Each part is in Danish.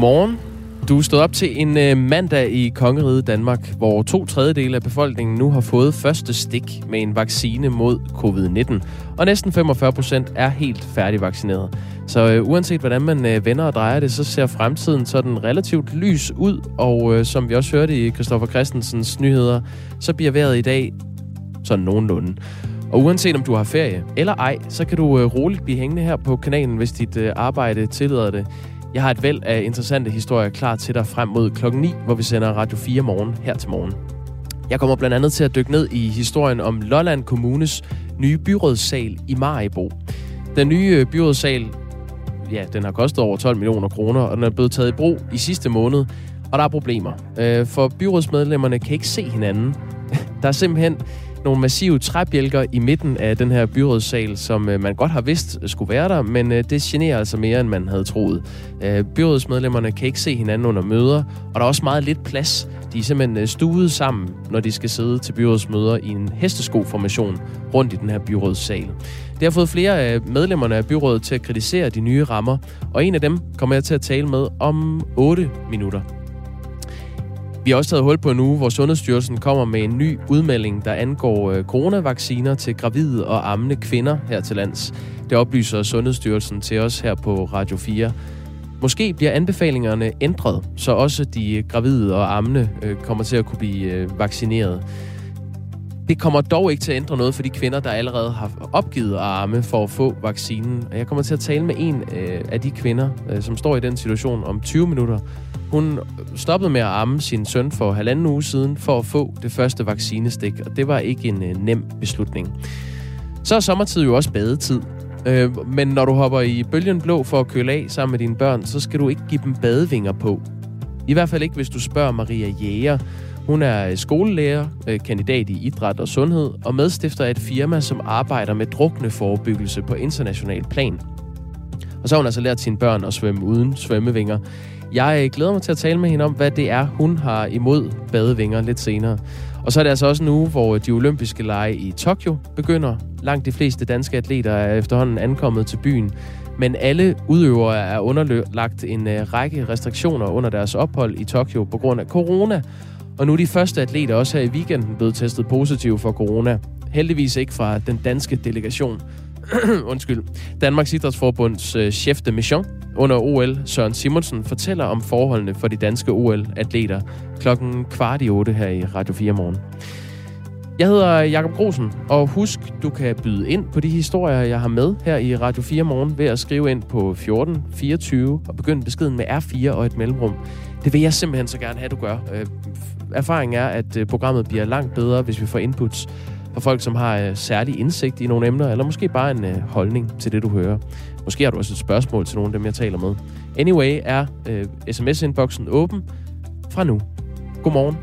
Godmorgen. Du er stået op til en øh, mandag i Kongeriget Danmark, hvor to tredjedele af befolkningen nu har fået første stik med en vaccine mod covid-19. Og næsten 45 procent er helt færdigvaccineret. Så øh, uanset hvordan man øh, vender og drejer det, så ser fremtiden sådan relativt lys ud. Og øh, som vi også hørte i Christoffer Christensens nyheder, så bliver vejret i dag sådan nogenlunde. Og uanset om du har ferie eller ej, så kan du øh, roligt blive hængende her på kanalen, hvis dit øh, arbejde tillader det. Jeg har et væld af interessante historier klar til dig frem mod klokken 9, hvor vi sender Radio 4 morgen her til morgen. Jeg kommer blandt andet til at dykke ned i historien om Lolland Kommunes nye byrådssal i Maribo. Den nye øh, byrådssal, ja, den har kostet over 12 millioner kroner, og den er blevet taget i brug i sidste måned. Og der er problemer, øh, for byrådsmedlemmerne kan ikke se hinanden. Der er simpelthen nogle massive træbjælker i midten af den her byrådssal, som øh, man godt har vidst øh, skulle være der, men øh, det generer altså mere, end man havde troet. Øh, byrådsmedlemmerne kan ikke se hinanden under møder, og der er også meget lidt plads. De er simpelthen øh, stuet sammen, når de skal sidde til byrådsmøder i en hesteskoformation rundt i den her byrådssal. Det har fået flere af medlemmerne af byrådet til at kritisere de nye rammer, og en af dem kommer jeg til at tale med om 8 minutter. Vi har også taget hul på en uge, hvor Sundhedsstyrelsen kommer med en ny udmelding, der angår øh, coronavacciner til gravide og ammende kvinder her til lands. Det oplyser Sundhedsstyrelsen til os her på Radio 4. Måske bliver anbefalingerne ændret, så også de øh, gravide og ammende øh, kommer til at kunne blive vaccineret. Det kommer dog ikke til at ændre noget for de kvinder, der allerede har opgivet at arme for at få vaccinen. Jeg kommer til at tale med en af de kvinder, som står i den situation om 20 minutter. Hun stoppede med at amme sin søn for halvanden uge siden for at få det første vaccinestik, og det var ikke en øh, nem beslutning. Så er sommertid jo også badetid. Øh, men når du hopper i bølgen blå for at køle af sammen med dine børn, så skal du ikke give dem badevinger på. I hvert fald ikke, hvis du spørger Maria Jæger. Hun er øh, skolelærer, øh, kandidat i idræt og sundhed, og medstifter af et firma, som arbejder med drukneforebyggelse på international plan. Og så har hun altså lært sine børn at svømme uden svømmevinger. Jeg glæder mig til at tale med hende om, hvad det er, hun har imod badevinger lidt senere. Og så er det altså også en uge, hvor de olympiske lege i Tokyo begynder. Langt de fleste danske atleter er efterhånden ankommet til byen. Men alle udøvere er underlagt en øh, række restriktioner under deres ophold i Tokyo på grund af corona. Og nu er de første atleter også her i weekenden blevet testet positiv for corona. Heldigvis ikke fra den danske delegation. Undskyld. Danmarks Idrætsforbunds øh, chef de mission under OL, Søren Simonsen, fortæller om forholdene for de danske OL-atleter klokken kvart i otte her i Radio 4 morgen. Jeg hedder Jakob Grosen, og husk, du kan byde ind på de historier, jeg har med her i Radio 4 morgen ved at skrive ind på 14 24 og begynde beskeden med R4 og et mellemrum. Det vil jeg simpelthen så gerne have, du gør. Øh, erfaringen er, at øh, programmet bliver langt bedre, hvis vi får inputs fra folk, som har øh, særlig indsigt i nogle emner, eller måske bare en øh, holdning til det, du hører. Måske har du også et spørgsmål til nogle af dem, jeg taler med. Anyway er øh, sms-inboxen åben fra nu. Godmorgen.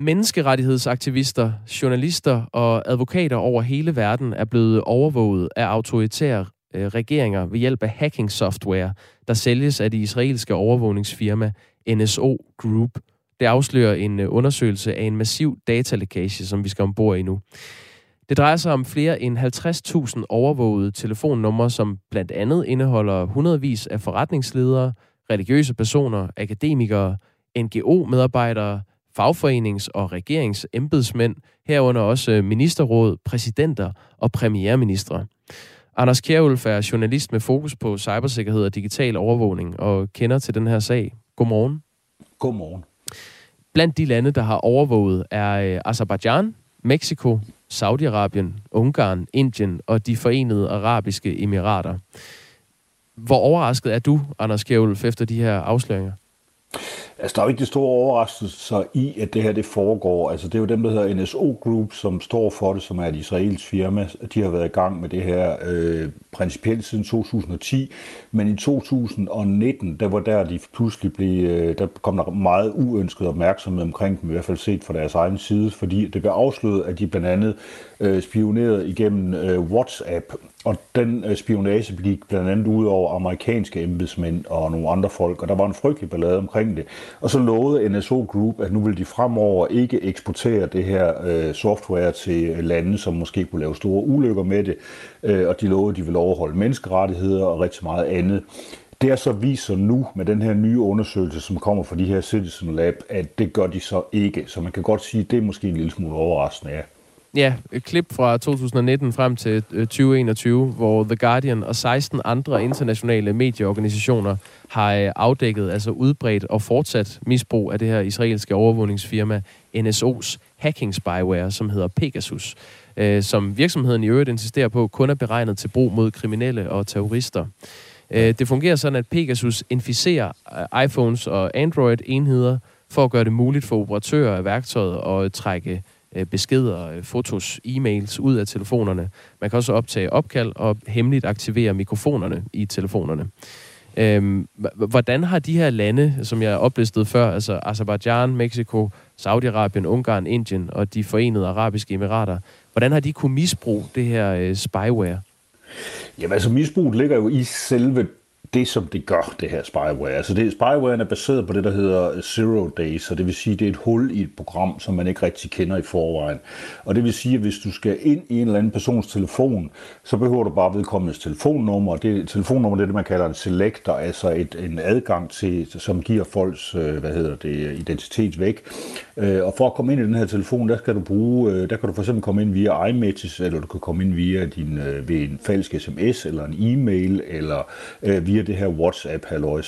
Menneskerettighedsaktivister, journalister og advokater over hele verden er blevet overvåget af autoritære øh, regeringer ved hjælp af hacking software, der sælges af det israelske overvågningsfirma NSO Group – det afslører en øh, undersøgelse af en massiv datalækage, som vi skal ombord i nu. Det drejer sig om flere end 50.000 overvågede telefonnumre, som blandt andet indeholder hundredvis af forretningsledere, religiøse personer, akademikere, NGO-medarbejdere, fagforenings- og regeringsembedsmænd, herunder også øh, ministerråd, præsidenter og premierministre. Anders Kjærulf er journalist med fokus på cybersikkerhed og digital overvågning og kender til den her sag. Godmorgen. Godmorgen. Blandt de lande, der har overvåget, er øh, Azerbaijan, Mexico, Saudi-Arabien, Ungarn, Indien og de forenede arabiske emirater. Hvor overrasket er du, Anders Kjævulf, efter de her afsløringer? Altså, der er jo ikke de store overraskelser i, at det her det foregår. Altså, det er jo dem, der hedder NSO Group, som står for det, som er et israelsk firma. De har været i gang med det her øh, principielt siden 2010, men i 2019, der var der, de pludselig blev, øh, der kom der meget uønsket opmærksomhed omkring dem, i hvert fald set fra deres egen side, fordi det blev afsløret, at de blandt andet øh, spionerede igennem øh, WhatsApp, og den øh, spionage gik blandt andet ud over amerikanske embedsmænd og nogle andre folk, og der var en frygtelig ballade omkring det. Og så lovede NSO Group, at nu vil de fremover ikke eksportere det her øh, software til øh, lande, som måske kunne lave store ulykker med det, øh, og de lovede, at de vil overholde menneskerettigheder og rigtig meget andet. Det er så viser nu med den her nye undersøgelse, som kommer fra de her Citizen Lab, at det gør de så ikke. Så man kan godt sige, at det er måske en lille smule overraskende, ja. Ja, et klip fra 2019 frem til 2021, øh, hvor The Guardian og 16 andre internationale medieorganisationer har øh, afdækket, altså udbredt og fortsat misbrug af det her israelske overvågningsfirma NSO's hacking spyware, som hedder Pegasus, øh, som virksomheden i øvrigt insisterer på kun er beregnet til brug mod kriminelle og terrorister. Det fungerer sådan, at Pegasus inficerer iPhones og Android-enheder for at gøre det muligt for operatører af værktøjet at trække Øh, Øh, beskeder, øh, fotos, e-mails ud af telefonerne. Man kan også optage opkald og hemmeligt aktivere mikrofonerne i telefonerne. Øhm, hvordan har de her lande, som jeg oplistede før, altså Azerbaijan, Mexico, Saudi-Arabien, Ungarn, Indien og de forenede arabiske emirater, hvordan har de kunne misbruge det her øh, spyware? Jamen altså misbruget ligger jo i selve det, som det gør, det her spyware. Altså det, spyware er baseret på det, der hedder zero days, så det vil sige, det er et hul i et program, som man ikke rigtig kender i forvejen. Og det vil sige, at hvis du skal ind i en eller anden persons telefon, så behøver du bare vedkommendes telefonnummer. Det telefonnummer det er det, man kalder en selector, altså et, en adgang til, som giver folks øh, hvad hedder det, identitet væk. Øh, og for at komme ind i den her telefon, der skal du bruge, øh, der kan du for eksempel komme ind via iMessages, eller du kan komme ind via din, øh, ved en falsk sms, eller en e-mail, eller øh, via det her WhatsApp, halløj.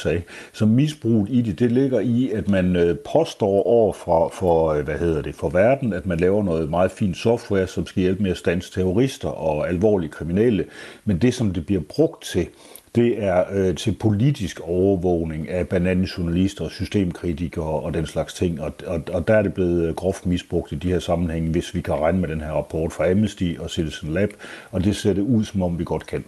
Så misbruget i det, det ligger i, at man øh, påstår over for, for, øh, hvad hedder det, for verden, at man laver noget meget fint software, som skal hjælpe med at stanse terrorister og alvorlige kriminelle. Men det, som det bliver brugt til, det er øh, til politisk overvågning af bananjournalister og systemkritikere og den slags ting. Og, og, og der er det blevet øh, groft misbrugt i de her sammenhænge, hvis vi kan regne med den her rapport fra Amnesty og Citizen Lab, og det ser det ud, som om vi godt kan.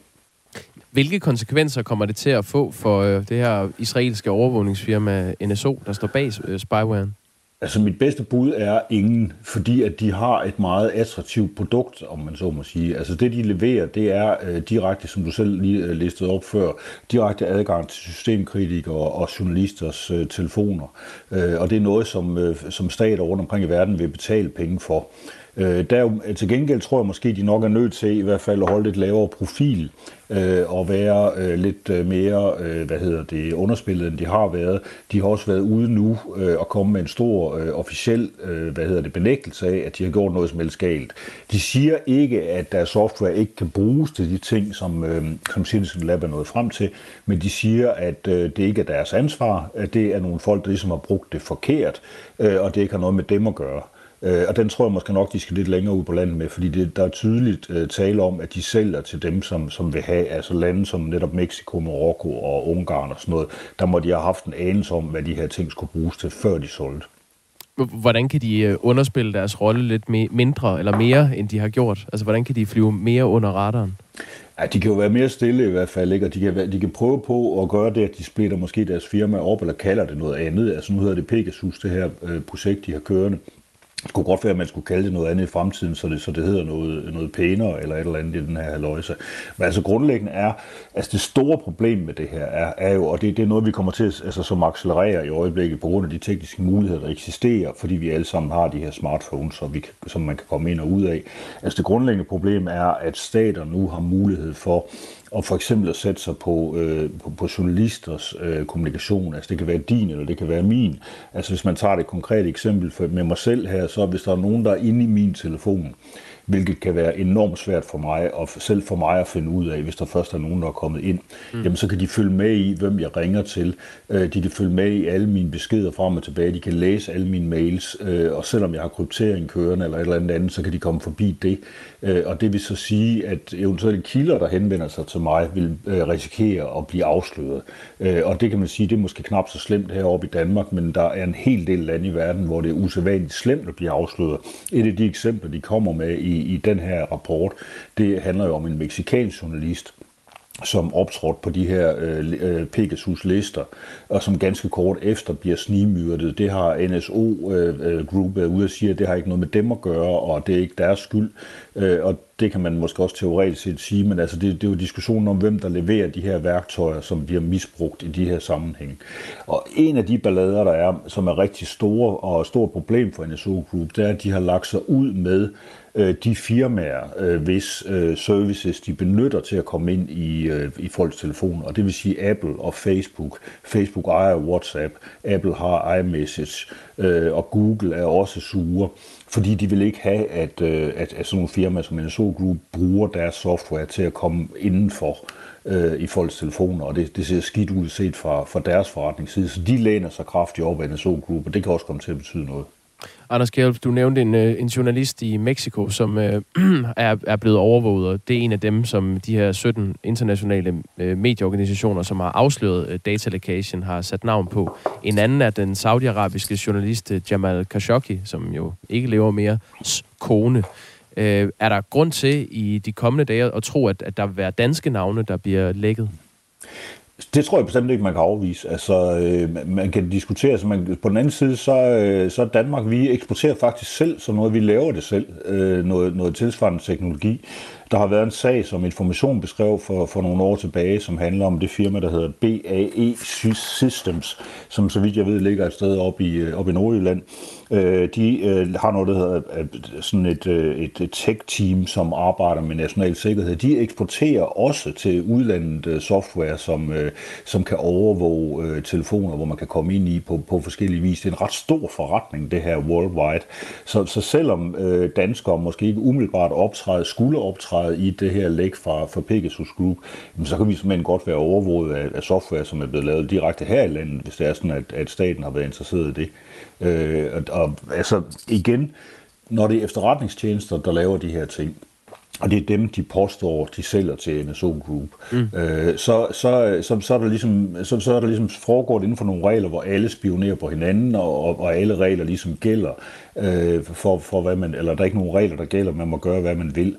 Hvilke konsekvenser kommer det til at få for øh, det her israelske overvågningsfirma NSO, der står bag øh, spywaren? Altså mit bedste bud er ingen, fordi at de har et meget attraktivt produkt, om man så må sige. Altså det de leverer, det er øh, direkte, som du selv lige øh, listede op før, direkte adgang til systemkritikere og journalisters øh, telefoner. Øh, og det er noget, som, øh, som stater rundt omkring i verden vil betale penge for. Øh, der, til gengæld tror jeg måske, de nok er nødt til i hvert fald at holde lidt lavere profil øh, og være øh, lidt øh, mere, øh, hvad hedder det, underspillet, end de har været. De har også været ude nu øh, og komme med en stor øh, officiel, øh, hvad hedder det, benægtelse af, at de har gjort noget som helst galt. De siger ikke, at deres software ikke kan bruges til de ting, som, øh, som Citizen Lab er nået frem til, men de siger, at øh, det ikke er deres ansvar, at det er nogle folk, der ligesom har brugt det forkert, øh, og det ikke har noget med dem at gøre. Øh, og den tror jeg måske nok, de skal lidt længere ud på landet med, fordi det, der er tydeligt uh, tale om, at de sælger til dem, som, som vil have, altså lande som netop Mexico, Marokko og Ungarn og sådan noget, der må de have haft en anelse om, hvad de her ting skulle bruges til, før de solgte. Hvordan kan de øh, underspille deres rolle lidt mindre eller mere, end de har gjort? Altså, hvordan kan de flyve mere under radaren? Ja, de kan jo være mere stille i hvert fald, ikke? og de kan, de kan prøve på at gøre det, at de splitter måske deres firma op, eller kalder det noget andet. Altså nu hedder det Pegasus, det her øh, projekt, de har kørende. Det kunne godt være, at man skulle kalde det noget andet i fremtiden, så det, så det hedder noget, noget pænere eller et eller andet i den her halvøjse. Men altså grundlæggende er, altså det store problem med det her er, er jo, og det, det er noget, vi kommer til at altså, som accelererer i øjeblikket på grund af de tekniske muligheder, der eksisterer, fordi vi alle sammen har de her smartphones, som, vi, som man kan komme ind og ud af. Altså det grundlæggende problem er, at stater nu har mulighed for og for eksempel at sætte sig på, øh, på, på journalisters øh, kommunikation. Altså det kan være din, eller det kan være min. Altså hvis man tager det konkrete eksempel for, med mig selv her, så hvis der er nogen, der er inde i min telefon, hvilket kan være enormt svært for mig, og selv for mig at finde ud af, hvis der først er nogen, der er kommet ind, mm. jamen så kan de følge med i, hvem jeg ringer til. Øh, de kan følge med i alle mine beskeder frem og tilbage. De kan læse alle mine mails, øh, og selvom jeg har kryptering kørende eller et eller andet andet, så kan de komme forbi det. Øh, og det vil så sige, at eventuelle kilder, der henvender sig til mig, vil risikere at blive afsløret. Og det kan man sige, det er måske knap så slemt heroppe i Danmark, men der er en hel del lande i verden, hvor det er usædvanligt slemt at blive afsløret. Et af de eksempler, de kommer med i i, den her rapport, det handler jo om en meksikansk journalist, som optrådte på de her øh, øh Pegasus-lister, og som ganske kort efter bliver snimyrdet. Det har NSO øh, øh, Group ude og siger, at det har ikke noget med dem at gøre, og det er ikke deres skyld. Øh, og det kan man måske også teoretisk set sige, men altså det, det er jo diskussionen om, hvem der leverer de her værktøjer, som bliver misbrugt i de her sammenhænge. Og en af de ballader, der er, som er rigtig store og et stort problem for NSO Group, det er, at de har lagt sig ud med øh, de firmaer, øh, hvis øh, services de benytter til at komme ind i, øh, i folks telefoner. Og det vil sige Apple og Facebook. Facebook ejer WhatsApp, Apple har iMessage, øh, og Google er også sure, fordi de vil ikke have, at, øh, at, at sådan nogle firmaer som NSO Group bruger deres software til at komme indenfor øh, i folks telefoner, og det, det ser skidt ud set fra, fra deres forretningsside, så de læner sig kraftigt op af NSO Group, og det kan også komme til at betyde noget. Anders Kjælf, du nævnte en, øh, en journalist i Mexico, som øh, er, er blevet overvåget, og det er en af dem, som de her 17 internationale øh, medieorganisationer, som har afsløret øh, datalækagen, har sat navn på. En anden er den saudiarabiske journalist øh, Jamal Khashoggi, som jo ikke lever mere, kone. Øh, er der grund til i de kommende dage at tro, at, at der vil være danske navne, der bliver lækket? Det tror jeg bestemt ikke, man kan afvise. Altså, øh, man kan diskutere, så man, på den anden side, så, øh, så Danmark, vi eksporterer faktisk selv, så noget vi laver det selv, øh, noget, noget tilsvarende teknologi. Der har været en sag, som Information beskrev for, for nogle år tilbage, som handler om det firma, der hedder BAE Systems, som så vidt jeg ved ligger et sted op i, øh, oppe op i Nordjylland. Øh, de øh, har noget, der hedder øh, sådan et, øh, et, et tech-team, som arbejder med national sikkerhed. De eksporterer også til udlandet software, som, øh, som kan overvåge øh, telefoner, hvor man kan komme ind i på, på forskellige vis. Det er en ret stor forretning, det her worldwide. Så, så selvom øh, danskere måske ikke umiddelbart optræder, skulle optræde optræde i det her læk fra, fra Pegasus Group, så kan vi simpelthen godt være overvåget af, af software, som er blevet lavet direkte her i landet, hvis det er sådan, at, at staten har været interesseret i det. Øh, og, og altså igen, når det er efterretningstjenester, der laver de her ting, og det er dem, de påstår, de sælger til NSO Group, mm. øh, så, så, så, så, er der ligesom, så, så er der ligesom foregået inden for nogle regler, hvor alle spionerer på hinanden, og, og, og alle regler ligesom gælder øh, for, for hvad man, eller der er ikke nogen regler, der gælder, man må gøre, hvad man vil.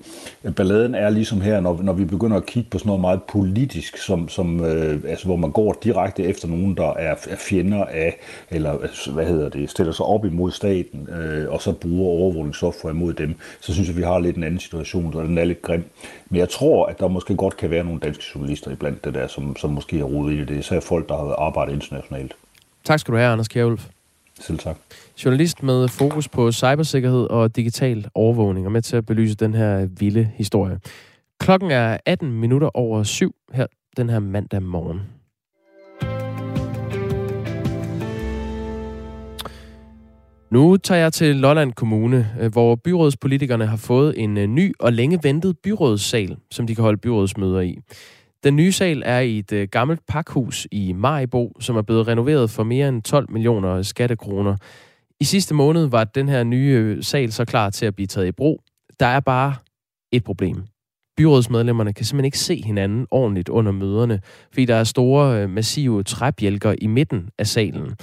Balladen er ligesom her, når, når vi begynder at kigge på sådan noget meget politisk, som, som, øh, altså, hvor man går direkte efter nogen, der er, er fjender af, eller hvad hedder det, stiller sig op imod staten, øh, og så bruger overvågningssoftware imod dem, så synes jeg, vi har lidt en anden situation, og den er lidt grim. Men jeg tror, at der måske godt kan være nogle danske journalister iblandt det der, som, som måske har rodet i det, især folk, der har arbejdet internationalt. Tak skal du have, Anders Kjærulf. Selv tak. Journalist med fokus på cybersikkerhed og digital overvågning, og med til at belyse den her vilde historie. Klokken er 18 minutter over syv her den her mandag morgen. Nu tager jeg til Lolland Kommune, øh, hvor byrådspolitikerne har fået en øh, ny og længe ventet byrådssal, som de kan holde byrådsmøder i. Den nye sal er i et øh, gammelt pakhus i Majbo, som er blevet renoveret for mere end 12 millioner skattekroner. I sidste måned var den her nye sal så klar til at blive taget i brug. Der er bare et problem. Byrådsmedlemmerne kan simpelthen ikke se hinanden ordentligt under møderne, fordi der er store, massive træbjælker i midten af salen.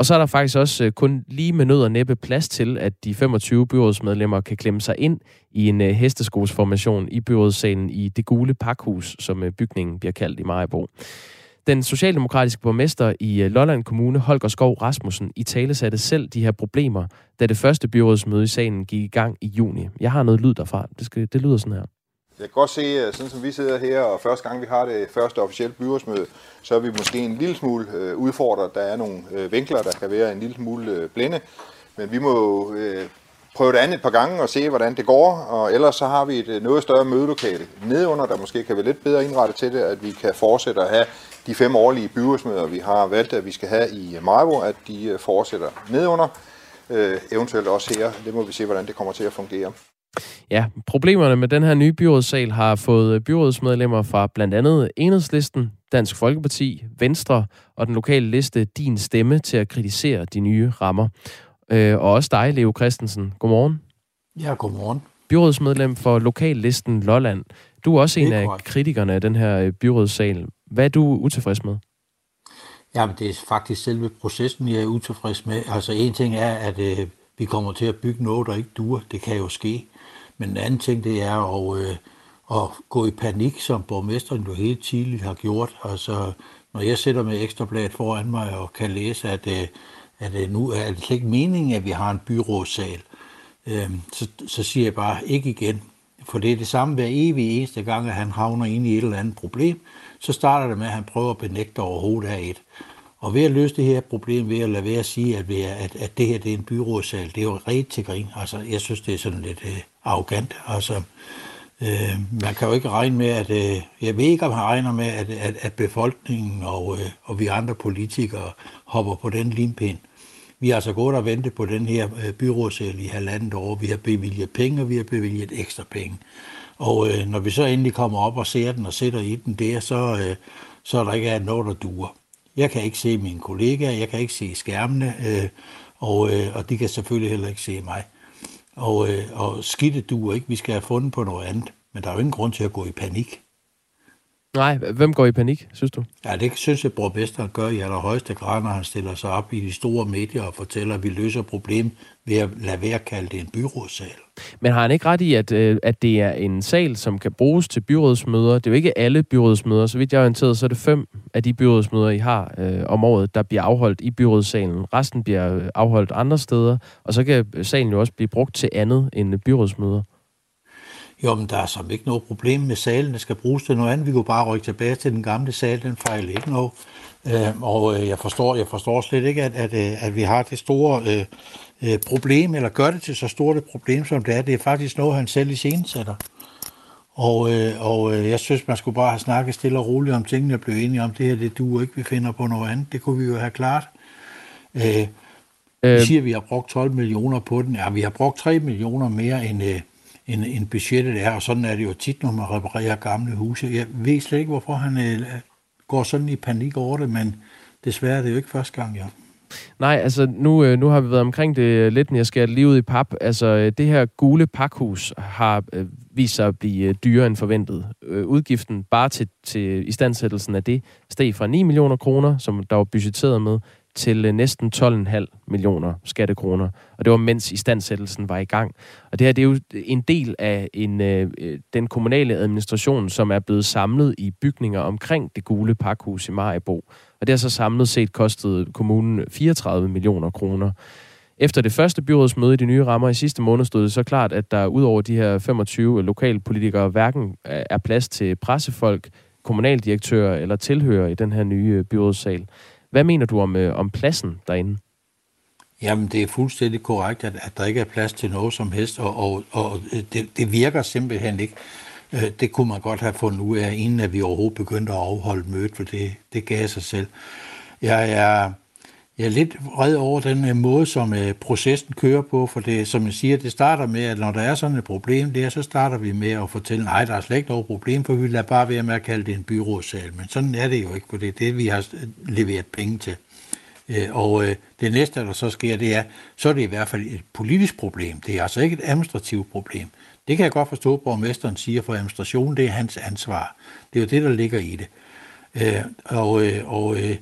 Og så er der faktisk også øh, kun lige med nød og næppe plads til, at de 25 byrådsmedlemmer kan klemme sig ind i en øh, hesteskosformation i byrådssalen i det gule pakhus, som øh, bygningen bliver kaldt i Majbo. Den socialdemokratiske borgmester i Lolland Kommune, Holger Skov Rasmussen, i tale satte selv de her problemer, da det første byrådsmøde i salen gik i gang i juni. Jeg har noget lyd derfra. Det, skal, det lyder sådan her. Jeg kan godt se, sådan som vi sidder her, og første gang vi har det første officielle byrådsmøde, så er vi måske en lille smule øh, udfordret. Der er nogle øh, vinkler, der kan være en lille smule øh, blinde, men vi må øh, prøve det andet et par gange og se, hvordan det går, og ellers så har vi et øh, noget større mødelokale nedunder, der måske kan være lidt bedre indrettet til det, at vi kan fortsætte at have de fem årlige byrådsmøder, vi har valgt, at vi skal have i Majbo, at de øh, fortsætter nedunder, øh, eventuelt også her. Det må vi se, hvordan det kommer til at fungere. Ja, problemerne med den her nye byrådssal har fået byrådsmedlemmer fra blandt andet Enhedslisten, Dansk Folkeparti, Venstre og den lokale liste Din Stemme til at kritisere de nye rammer. Øh, og også dig, Leo Christensen. Godmorgen. Ja, godmorgen. Byrådsmedlem for lokallisten Lolland. Du er også en af kritikerne af den her øh, byrådssal. Hvad er du utilfreds med? Jamen, det er faktisk selve processen, jeg er utilfreds med. Altså, en ting er, at øh, vi kommer til at bygge noget, der ikke dur. Det kan jo ske. Men en anden ting, det er at, øh, at gå i panik, som borgmesteren jo helt tidligt har gjort. Altså, når jeg sætter med ekstrabladet foran mig og kan læse, at, øh, at øh, nu er det slet ikke meningen, at vi har en byrådssal, øh, så, så siger jeg bare, ikke igen. For det er det samme hver evig eneste gang, at han havner ind i et eller andet problem. Så starter det med, at han prøver at benægte overhovedet af et. Og ved at løse det her problem, ved at lade være at sige, at, at, at det her det er en byrådssal, det er jo ret til grin. Altså, jeg synes, det er sådan lidt øh, arrogant. Altså, øh, man kan jo ikke regne med, at... Øh, jeg ved ikke, om han regner med, at, at, at befolkningen og, øh, og vi andre politikere hopper på den limpind. Vi har altså gået og ventet på den her øh, byrådsæl i halvandet år. Vi har bevilget penge, og vi har bevilget ekstra penge. Og øh, når vi så endelig kommer op og ser den og sætter i den der, så, øh, så er der ikke noget, der duer. Jeg kan ikke se mine kollegaer, jeg kan ikke se skærmene, øh, og, øh, og de kan selvfølgelig heller ikke se mig. Og, øh, og skidte duer ikke, vi skal have fundet på noget andet. Men der er jo ingen grund til at gå i panik. Nej, hvem går i panik, synes du? Ja, det synes jeg, borgmesteren gør i allerhøjeste grad, når han stiller sig op i de store medier og fortæller, at vi løser problem ved at lade være at kalde det en byrådssal. Men har han ikke ret i, at, øh, at det er en sal, som kan bruges til byrådsmøder? Det er jo ikke alle byrådsmøder. Så vidt jeg er orienteret, så er det fem af de byrådsmøder, I har øh, om året, der bliver afholdt i byrådssalen. Resten bliver øh, afholdt andre steder, og så kan salen jo også blive brugt til andet end byrådsmøder. Jo, men der er som ikke noget problem med salen, der skal bruges til noget andet. Vi kunne bare rykke tilbage til den gamle sal, den fejler ikke noget. Øh, og jeg, forstår, jeg forstår slet ikke, at, at, øh, at vi har det store øh, øh, problem, eller gør det til så stort et problem, som det er. Det er faktisk noget, han selv i scenen sætter. Og, øh, og øh, jeg synes, man skulle bare have snakket stille og roligt om tingene og blive enige om, det her, det du ikke, vi finder på noget andet. Det kunne vi jo have klart. Øh, øh. Vi siger, at vi har brugt 12 millioner på den. Ja, vi har brugt 3 millioner mere end, øh, end, end budgettet er, og sådan er det jo tit, når man reparerer gamle huse. Jeg ved slet ikke, hvorfor han øh, går sådan i panik over det, men desværre er det jo ikke første gang, ja. Nej, altså nu, øh, nu har vi været omkring det øh, lidt, men jeg skal lige ud i pap. Altså øh, det her gule pakhus har øh, vist sig at blive dyrere end forventet. Øh, udgiften bare til, til istandsættelsen af det steg fra 9 millioner kroner, som der var budgetteret med, til øh, næsten 12,5 millioner skattekroner. Og det var mens istandsættelsen var i gang. Og det her det er jo en del af en, øh, øh den kommunale administration, som er blevet samlet i bygninger omkring det gule pakhus i Majbo. Og det har så samlet set kostet kommunen 34 millioner kroner. Efter det første byrådsmøde i de nye rammer i sidste måned stod det så klart, at der ud over de her 25 lokalpolitikere hverken er plads til pressefolk, kommunaldirektører eller tilhører i den her nye øh, byrådssal. Hvad mener du om, øh, om pladsen derinde? Jamen, det er fuldstændig korrekt, at, at der ikke er plads til noget som helst, og, og, og det, det virker simpelthen ikke. Øh, det kunne man godt have fundet ud af, inden at vi overhovedet begyndte at afholde mødet, for det, det gav sig selv. Jeg er, jeg er lidt vred over den øh, måde, som øh, processen kører på, for det, som jeg siger, det starter med, at når der er sådan et problem der, så starter vi med at fortælle, nej, der er slet ikke noget problem, for vi lader bare være med at kalde det en byrådssal. Men sådan er det jo ikke, for det er det, vi har øh, leveret penge til. Øh, og øh, det næste, der så sker, det er, så er det i hvert fald et politisk problem. Det er altså ikke et administrativt problem. Det kan jeg godt forstå, at borgmesteren siger, for administration, det er hans ansvar. Det er jo det, der ligger i det. Øh, og øh, og øh,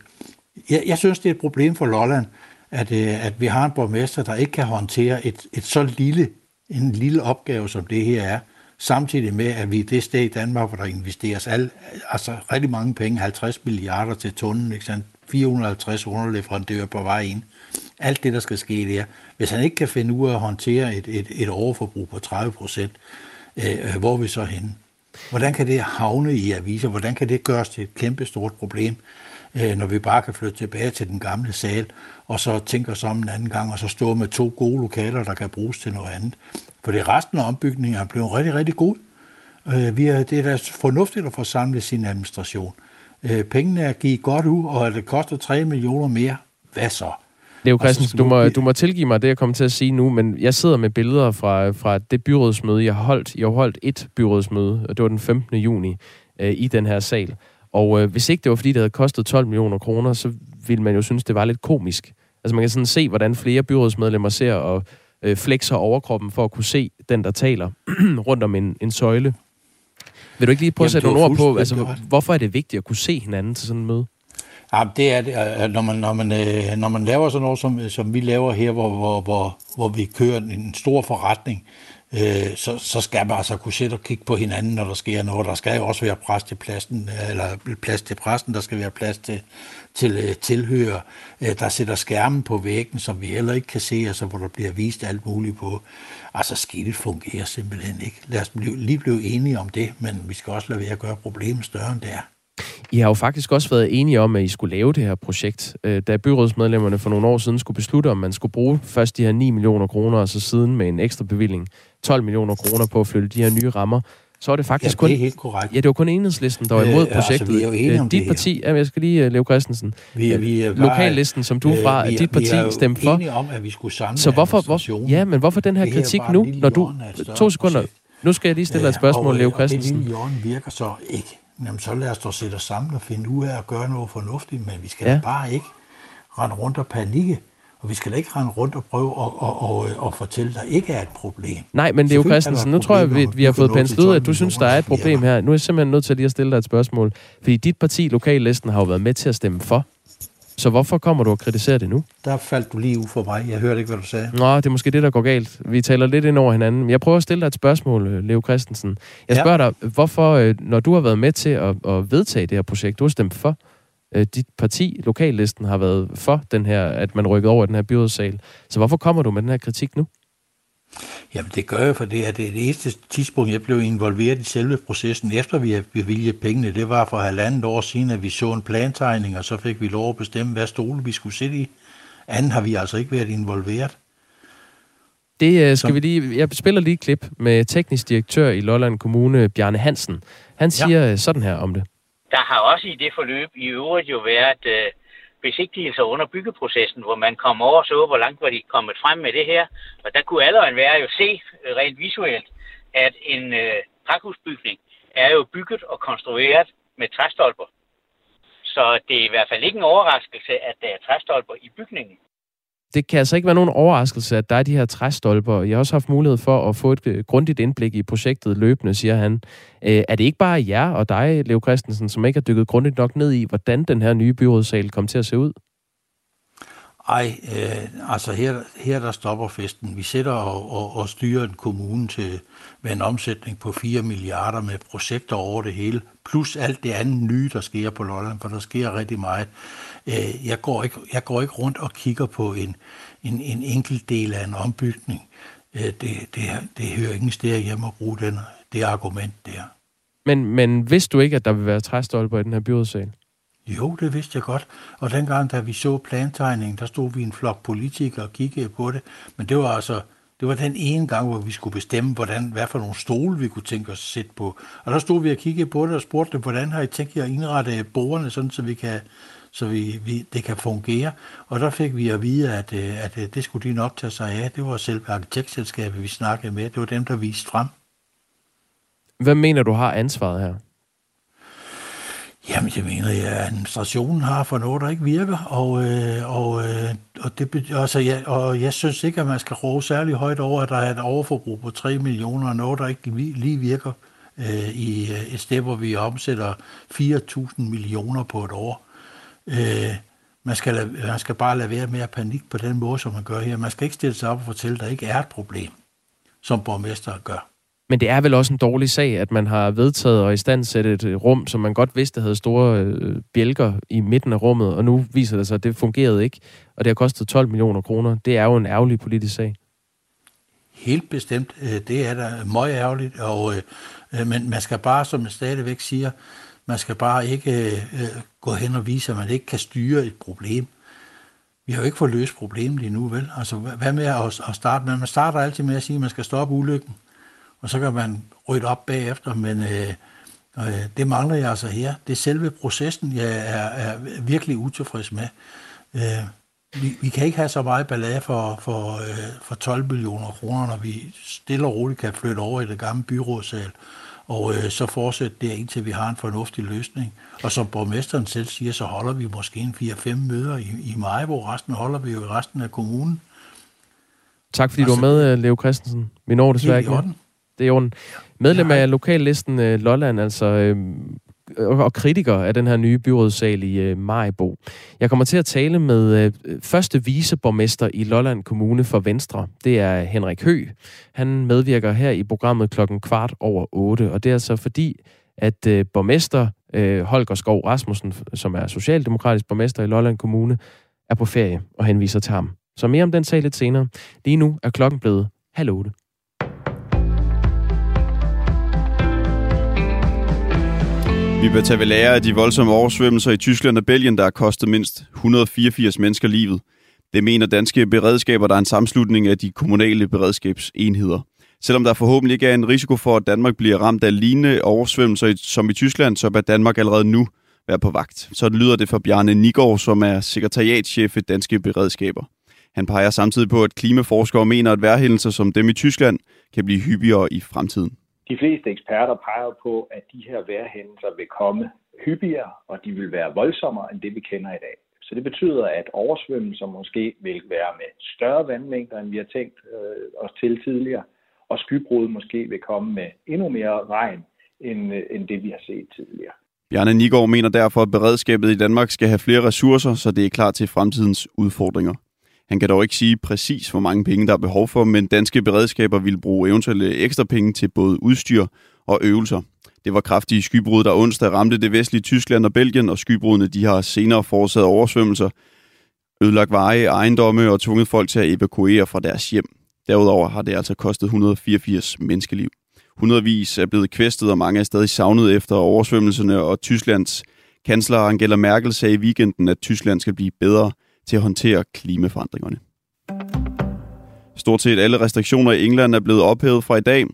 jeg, jeg synes, det er et problem for Lolland, at, øh, at vi har en borgmester, der ikke kan håndtere et, et så lille, en lille opgave, som det her er, samtidig med, at vi er det sted i Danmark, hvor der investeres al, altså rigtig mange penge, 50 milliarder til tunnelen, ikke sandt? 450 underleverandører på vej ind. Alt det, der skal ske der. Hvis han ikke kan finde ud af at håndtere et, et, et overforbrug på 30 procent, øh, øh, hvor er vi så henne? Hvordan kan det havne i aviser? Hvordan kan det gøres til et kæmpe stort problem, når vi bare kan flytte tilbage til den gamle sal, og så tænker os om en anden gang, og så stå med to gode lokaler, der kan bruges til noget andet? For det resten af ombygningen er blevet rigtig, rigtig god. Øh, vi er, det er da fornuftigt at få samlet sin administration. Øh, pengene er givet godt ud, og det koster 3 millioner mere, hvad så? Leo Christensen, du må, du må tilgive mig det, jeg kommer til at sige nu, men jeg sidder med billeder fra, fra det byrådsmøde, jeg har holdt. Jeg har holdt et byrådsmøde, og det var den 15. juni øh, i den her sal. Og øh, hvis ikke det var, fordi det havde kostet 12 millioner kroner, så ville man jo synes, det var lidt komisk. Altså man kan sådan se, hvordan flere byrådsmedlemmer ser og øh, flexer overkroppen for at kunne se den, der taler rundt om en, en søjle. Vil du ikke lige prøve at sætte nogle ord på, altså, hvorfor er det vigtigt at kunne se hinanden til sådan en møde? Ja, det er det. Når man, når man, øh, når man laver sådan noget, som, som vi laver her, hvor, hvor, hvor, hvor vi kører en stor forretning, øh, så, så skal man altså kunne sætte og kigge på hinanden, når der sker noget. Der skal jo også være plads til pladsen, eller plads til præsten, der skal være plads til, til øh, tilhører. Øh, der sætter skærmen på væggen, som vi heller ikke kan se, altså hvor der bliver vist alt muligt på. Altså skidtet fungerer simpelthen ikke. Lad os blive, lige blive enige om det, men vi skal også lade være at gøre problemet større end det er. I har jo faktisk også været enige om, at I skulle lave det her projekt. Øh, da byrådsmedlemmerne for nogle år siden skulle beslutte, om man skulle bruge først de her 9 millioner kroner, og så siden med en ekstra bevilling 12 millioner kroner på at flytte de her nye rammer, så er det faktisk ja, kun... det er helt korrekt. Ja, det var kun enhedslisten, der var imod Øh, altså, projektet. vi er jo om dit parti, ja, jeg skal lige, Leo Christensen, Vi, vi er lokallisten, som du er fra, øh, vi at dit vi er parti jo stemte for. om, at vi skulle samle Så hvorfor, hvor, ja, men hvorfor den her er kritik nu, når du... To sekunder. Nu skal jeg lige stille dig et spørgsmål, Leo øh, Og det Christensen. lille hjørne virker så ikke. Jamen, så lad os da sætte os sammen og finde ud af at gøre noget fornuftigt, men vi skal Ja. bare ikke rende rundt og panikke. Og vi skal da ikke rende rundt og prøve at, at, at, at fortælle, at der ikke er et problem. Nej, men Selvfølgelig er der Christensen, nu tror jeg, vi, og vi har fået penslet ud, 12 at du synes, der er et problem her. Nu er jeg simpelthen nødt til lige at stille dig et spørgsmål. Fordi dit parti, lokallisten, har jo været med til at stemme for. Så hvorfor kommer du og kritiserer det nu? Der faldt du lige ud for mig. Jeg hørte ikke, hvad du sagde. Nå, det er måske det, der går galt. Vi taler lidt ind over hinanden. Jeg prøver at stille dig et spørgsmål, øh, Leo Christensen. Jeg Ja. spørger dig, hvorfor, øh, når du har været med til at, at vedtage det her projekt, du har stemt for, øh, dit parti, lokallisten, har været for den her, at man rykkede over den her byrådssal. Så hvorfor kommer du med den her kritik nu? Jamen det gør jeg, for det er det eneste tidspunkt, jeg blev involveret i selve processen, efter vi havde bevilget pengene. Det var for halvandet år siden, at vi så en plantegning, og så fik vi lov at bestemme, hvad stole vi skulle sidde i. Anden har vi altså ikke været involveret. Det øh, skal vi lige... Jeg spiller lige et klip med teknisk direktør i Lolland Kommune, Bjarne Hansen. Han siger ja. sådan her om det. Der har også i det forløb i øvrigt jo været øh, besigtigelser under byggeprocessen, hvor man kom over og så, hvor langt var de kommet frem med det her. Og der kunne alle og enhver jo se øh, rent visuelt, at en øh, pakhusbygning er jo bygget og konstrueret med træstolper. Så det er i hvert fald ikke en overraskelse, at der er træstolper i bygningen. Det kan altså ikke være nogen overraskelse, at der er de her træstolper. Jeg har også haft mulighed for at få et øh, grundigt indblik i projektet løbende, siger han. Øh, er det ikke bare jer og dig, Leo Christensen, som ikke har dykket grundigt nok ned i, hvordan den her nye byrådssal kom til at se ud? Ej, øh, altså her, her der stopper festen. Vi sætter og, og, og styrer en kommune til med en omsætning på 4 milliarder med projekter over det hele, plus alt det andet nye, der sker på Lolland, for der sker rigtig meget. Øh, jeg, går ikke, jeg går ikke rundt og kigger på en, en, en enkelt del af en ombygning. Øh, det, det, det hører ingen steder hjemme at bruge den, det argument der. Men, men vidste du ikke, at der vil være træstolper i den her byrådssal? Jo, det vidste jeg godt. Og dengang, da vi så plantegningen, der stod vi en flok politikere og kiggede på det. Men det var altså, det var den ene gang, hvor vi skulle bestemme, hvordan, hvad for nogle stole vi kunne tænke os at sætte på. Og der stod vi og kiggede på det og spurgte dem, hvordan har I tænkt jer at indrette bordene, sådan så vi kan så vi, vi, det kan fungere. Og der fik vi at vide, at, øh, at øh, det skulle de nok tage sig af. Det var selv arkitektselskabet, vi snakkede med. Det var dem, der viste frem. Hvem mener du har ansvaret her? Jamen, jeg mener, at administrationen har for noget, der ikke virker, og, øh, og, øh, og, det, altså, jeg, og jeg synes ikke, at man skal råbe særlig højt over, at der er et overforbrug på 3 millioner, og noget, der ikke lige virker øh, i øh, et sted, hvor vi omsætter 4.000 millioner på et år. Øh, man, skal lade, man skal bare lade være med at panik på den måde, som man gør her. Man skal ikke stille sig op og fortælle, at der ikke er et problem, som borgmesteren gør. Men det er vel også en dårlig sag, at man har vedtaget og i stand sætte et rum, som man godt vidste havde store øh, bjælker i midten af rummet, og nu viser det sig, at det fungerede ikke, og det har kostet 12 millioner kroner. Det er jo en ærgerlig politisk sag. Helt bestemt. Øh, det er da meget ærgerligt, og, øh, øh, men man skal bare, som jeg stadigvæk siger, man skal bare ikke øh, øh, gå hen og vise, at man ikke kan styre et problem. Vi har jo ikke fået løst problemet endnu, vel? Altså, hvad med at, at starte med? Man starter altid med at sige, at man skal stoppe ulykken, og så kan man rydde op bagefter, men øh, øh, det mangler jeg altså her. Det er selve processen, jeg er, er virkelig utilfreds med. Øh, vi, vi kan ikke have så meget ballade for, for, øh, for 12 millioner kroner, når vi stille og roligt kan flytte over i det gamle byrådssal, og øh, så fortsætte der, indtil vi har en fornuftig løsning. Og som borgmesteren selv siger, så holder vi måske en 4-5 møder i, i maj, hvor resten holder vi jo i resten af kommunen. Tak fordi du Altså, var med, øh, Leo Christensen. Vi når desværre ikke. Det er jo en medlem af lokallisten øh, Lolland, altså øh, og kritiker af den her nye byrådssal i øh, Majbo. Jeg kommer til at tale med øh, første viceborgmester i Lolland Kommune for Venstre. Det er Henrik Hø. Han medvirker her i programmet klokken kvart over otte, og det er altså fordi, at øh, borgmester øh, Holger Skov Rasmussen, som er socialdemokratisk borgmester i Lolland Kommune, er på ferie og henviser til ham. Så mere om den sag lidt senere. Lige nu er klokken blevet halv otte. Vi bør tage ved lære af de voldsomme oversvømmelser i Tyskland og Belgien, der har kostet mindst 184 mennesker livet. Det mener danske beredskaber, der er en sammenslutning af de kommunale beredskabsenheder. Selvom der forhåbentlig ikke er en risiko for, at Danmark bliver ramt af lignende oversvømmelser som i Tyskland, så bør Danmark allerede nu være på vagt. Så lyder det fra Bjarne Nigård, som er sekretariatschef i Danske Beredskaber. Han peger samtidig på, at klimaforskere mener, at vejrhændelser som dem i Tyskland kan blive hyppigere i fremtiden. De fleste eksperter peger på, at de her vejrhændelser vil komme hyppigere, og de vil være voldsommere end det, vi kender i dag. Så det betyder, at oversvømmelser måske vil være med større vandmængder, end vi har tænkt øh, os til tidligere, og skybrud måske vil komme med endnu mere regn, end, øh, end det vi har set tidligere. Bjarne Nigård mener derfor, at beredskabet i Danmark skal have flere ressourcer, så det er klar til fremtidens udfordringer. Han kan dog ikke sige præcis, hvor mange penge der er behov for, men danske beredskaber vil bruge eventuelle ekstra penge til både udstyr og øvelser. Det var kraftige skybrud, der onsdag ramte det vestlige Tyskland og Belgien, og skybrudene de har senere forårsaget oversvømmelser, ødelagt veje, ejendomme og tvunget folk til at evakuere fra deres hjem. Derudover har det altså kostet 184 menneskeliv. Hundredvis er blevet kvæstet, og mange er stadig savnet efter oversvømmelserne, og Tysklands kansler Angela Merkel sagde i weekenden, at Tyskland skal blive bedre til at håndtere klimaforandringerne. Stort set alle restriktioner i England er blevet ophævet fra i dag.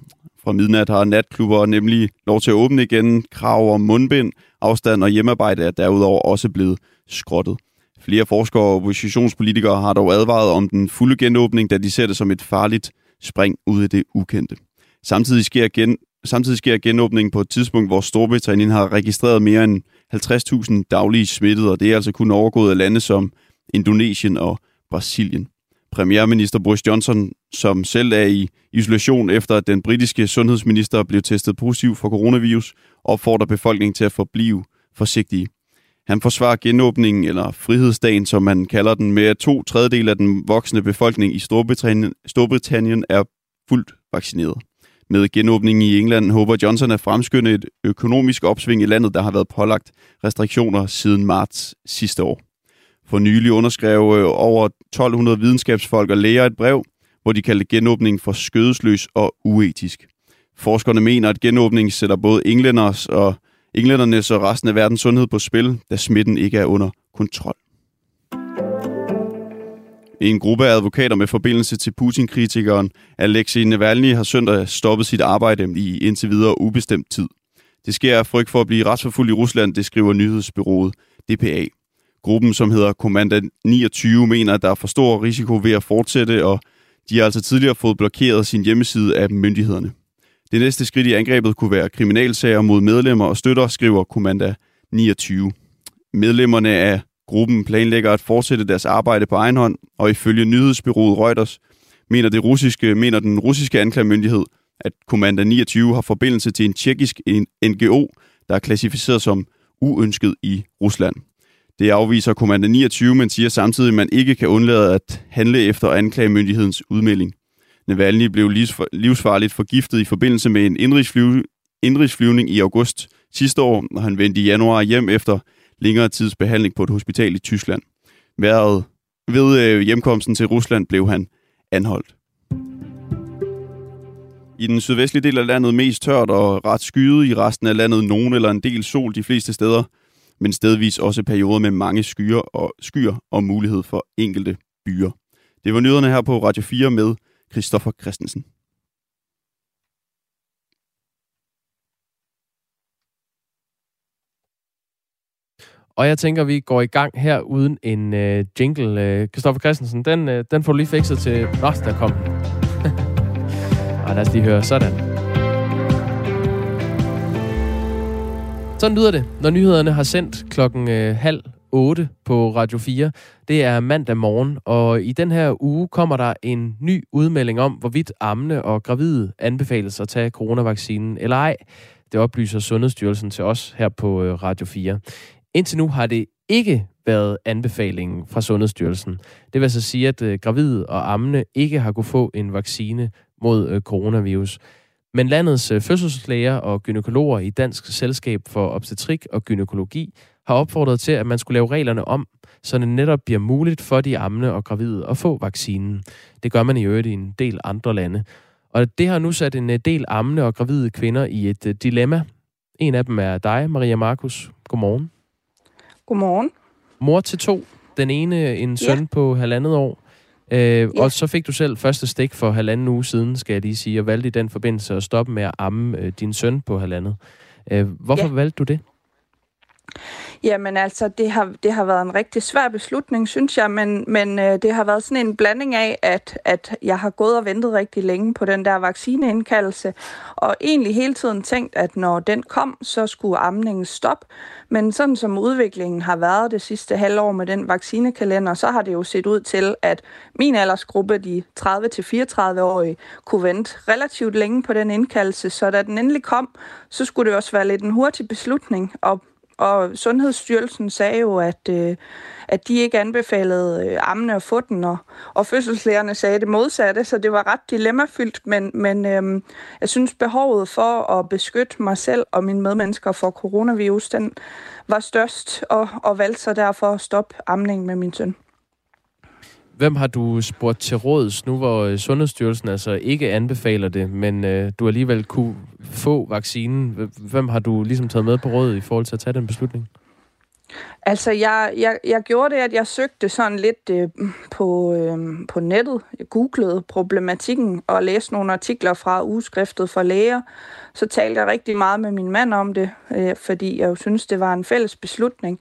Fra midnat har natklubber nemlig lov til at åbne igen. Krav om mundbind, afstand og hjemmearbejde er derudover også blevet skrottet. Flere forskere og oppositionspolitikere har dog advaret om den fulde genåbning, da de ser det som et farligt spring ud i det ukendte. Samtidig sker, gen, samtidig sker genåbningen på et tidspunkt, hvor Storbritannien har registreret mere end 50.000 daglige smittede, og det er altså kun overgået af lande som Indonesien og Brasilien. Premierminister Boris Johnson, som selv er i isolation efter at den britiske sundhedsminister blev testet positiv for coronavirus, opfordrer befolkningen til at forblive forsigtige. Han forsvarer genåbningen, eller frihedsdagen, som man kalder den, med at to tredjedel af den voksne befolkning i Storbritannien, Storbritannien er fuldt vaccineret. Med genåbningen i England håber Johnson at fremskynde et økonomisk opsving i landet, der har været pålagt restriktioner siden marts sidste år. For nylig underskrev øh, over 1200 videnskabsfolk og læger et brev, hvor de kaldte genåbningen for skødesløs og uetisk. Forskerne mener, at genåbningen sætter både englænders og englændernes og resten af verdens sundhed på spil, da smitten ikke er under kontrol. En gruppe af advokater med forbindelse til Putin-kritikeren Alexei Navalny har søndag stoppet sit arbejde i indtil videre ubestemt tid. Det sker af frygt for at blive retsforfulgt i Rusland, det skriver nyhedsbyrået DPA. Gruppen, som hedder Kommanda 29, mener, at der er for stor risiko ved at fortsætte, og de har altså tidligere fået blokeret sin hjemmeside af myndighederne. Det næste skridt i angrebet kunne være kriminalsager mod medlemmer og støtter, skriver Kommanda 29. Medlemmerne af gruppen planlægger at fortsætte deres arbejde på egen hånd, og ifølge nyhedsbyrået Reuters mener, det russiske, mener den russiske anklagemyndighed, at Kommanda 29 har forbindelse til en tjekkisk NGO, der er klassificeret som uønsket i Rusland. Det afviser Kommando 29, men siger samtidig, at man ikke kan undlade at handle efter anklagemyndighedens udmelding. Navalny blev livsfarligt forgiftet i forbindelse med en indrigsflyvning i august sidste år, og han vendte i januar hjem efter længere tids behandling på et hospital i Tyskland. Været ved øh, hjemkomsten til Rusland blev han anholdt. I den sydvestlige del af landet mest tørt og ret skyet, i resten af landet nogen eller en del sol de fleste steder – men stedvis også perioder med mange skyer og, skyer og mulighed for enkelte byer. Det var nyhederne her på Radio 4 med Christoffer Christensen. Og jeg tænker, vi går i gang her uden en øh, jingle. Øh, Christoffer Christensen, den, øh, den får du lige fikset til... Nå, der kom den. og lad os lige høre. Sådan. Sådan lyder det, når nyhederne har sendt klokken øh, halv otte på Radio 4. Det er mandag morgen, og i den her uge kommer der en ny udmelding om, hvorvidt ammende og gravide anbefales at tage coronavaccinen eller ej. Det oplyser Sundhedsstyrelsen til os her på øh, Radio 4. Indtil nu har det ikke været anbefalingen fra Sundhedsstyrelsen. Det vil altså sige, at øh, gravide og ammende ikke har kunne få en vaccine mod øh, coronavirus. Men landets øh, fødselslæger og gynekologer i Dansk Selskab for Obstetrik og Gynækologi har opfordret til, at man skulle lave reglerne om, så det netop bliver muligt for de ammende og gravide at få vaccinen. Det gør man i øvrigt i en del andre lande. Og det har nu sat en del ammende og gravide kvinder i et dilemma. En af dem er dig, Maria Markus. Godmorgen. Godmorgen. Mor til to. Den ene en søn ja. på halvandet år. Øh, ja. Og så fik du selv første stik for halvanden uge siden, skal jeg lige sige, og valgte i den forbindelse at stoppe med at amme øh, din søn på halvandet. Øh, hvorfor ja. valgte du det? Jamen altså, det har, det har været en rigtig svær beslutning, synes jeg, men, men øh, det har været sådan en blanding af, at, at jeg har gået og ventet rigtig længe på den der vaccineindkaldelse, og egentlig hele tiden tænkt, at når den kom, så skulle amningen stoppe. Men sådan som udviklingen har været det sidste halvår med den vaccinekalender, så har det jo set ud til, at min aldersgruppe, de 30-34-årige, kunne vente relativt længe på den indkaldelse, så da den endelig kom, så skulle det også være lidt en hurtig beslutning, og og Sundhedsstyrelsen sagde jo, at, øh, at de ikke anbefalede øh, ammene at få den, og, og fødselslægerne sagde det modsatte, så det var ret dilemmafyldt, men, men øh, jeg synes behovet for at beskytte mig selv og mine medmennesker for coronavirus, den var størst, og, og valgte så derfor at stoppe amningen med min søn. Hvem har du spurgt til råds, nu hvor øh, Sundhedsstyrelsen altså ikke anbefaler det, men øh, du alligevel kunne få vaccinen? Hvem har du ligesom taget med på råd i forhold til at tage den beslutning? Altså, jeg, jeg, jeg gjorde det, at jeg søgte sådan lidt øh, på, øh, på nettet. Jeg googlede problematikken og læste nogle artikler fra ugeskriftet for læger. Så talte jeg rigtig meget med min mand om det, øh, fordi jeg jo synes, det var en fælles beslutning.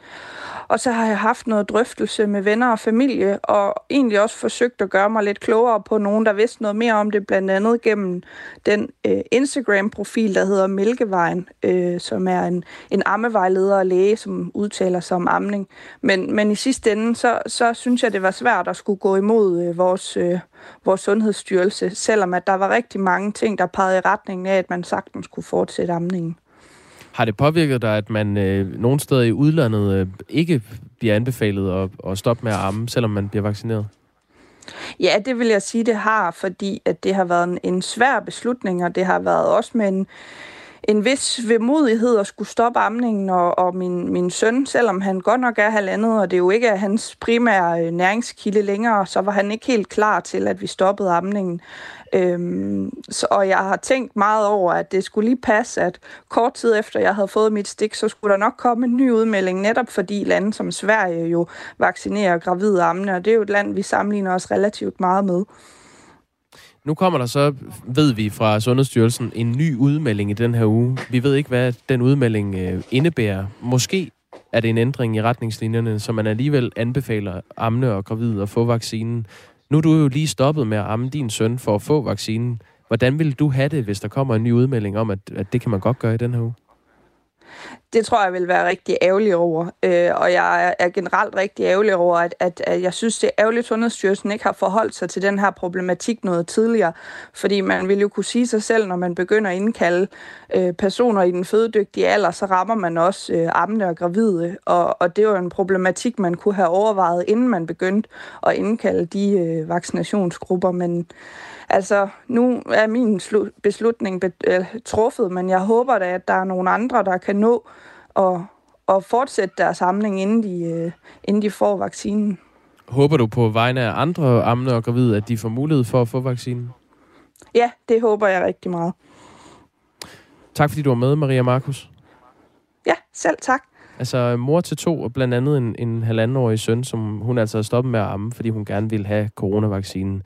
Og så har jeg haft noget drøftelse med venner og familie, og egentlig også forsøgt at gøre mig lidt klogere på nogen, der vidste noget mere om det, blandt andet gennem den øh, Instagram-profil, der hedder Mælkevejen, øh, som er en, en ammevejleder og læge, som udtaler sig om amning. Men, men i sidste ende, så, så synes jeg, det var svært at skulle gå imod øh, vores, øh, vores sundhedsstyrelse, selvom at der var rigtig mange ting, der pegede i retningen af, at man sagtens kunne fortsætte amningen. Har det påvirket dig, at man øh, nogle steder i udlandet øh, ikke bliver anbefalet at, at stoppe med at amme, selvom man bliver vaccineret? Ja, det vil jeg sige, det har, fordi at det har været en, en svær beslutning, og det har været også med en, en vis vemodighed at skulle stoppe amningen, og, og min, min søn, selvom han godt nok er halvandet, og det jo ikke er hans primære øh, næringskilde længere, så var han ikke helt klar til, at vi stoppede amningen. Øhm, så, og jeg har tænkt meget over, at det skulle lige passe, at kort tid efter jeg havde fået mit stik, så skulle der nok komme en ny udmelding, netop fordi lande som Sverige jo vaccinerer gravide ammende, og det er jo et land, vi sammenligner os relativt meget med. Nu kommer der så, ved vi fra Sundhedsstyrelsen, en ny udmelding i den her uge. Vi ved ikke, hvad den udmelding øh, indebærer. Måske er det en ændring i retningslinjerne, så man alligevel anbefaler amne og gravide at få vaccinen. Nu er du jo lige stoppet med at amme din søn for at få vaccinen. Hvordan vil du have det, hvis der kommer en ny udmelding om, at, at det kan man godt gøre i den her uge? Det tror jeg vil være rigtig ærgerlig over. Øh, og jeg er generelt rigtig ærgerlig over, at, at, at jeg synes, det er ærgerligt, at Sundhedsstyrelsen ikke har forholdt sig til den her problematik noget tidligere. Fordi man vil jo kunne sige sig selv, når man begynder at indkalde øh, personer i den fødedygtige alder, så rammer man også øh, ammende og gravide. Og, og det var en problematik, man kunne have overvejet, inden man begyndte at indkalde de øh, vaccinationsgrupper. Men Altså, nu er min beslutning be- truffet, men jeg håber da, at der er nogle andre, der kan nå at, at fortsætte deres samling, inden de, øh, inden de får vaccinen. Håber du på vegne af andre ammende og gravide, at de får mulighed for at få vaccinen? Ja, det håber jeg rigtig meget. Tak fordi du var med, Maria Markus. Ja, selv tak. Altså mor til to, og blandt andet en, en halvandenårig søn, som hun altså har stoppet med at amme, fordi hun gerne ville have coronavaccinen.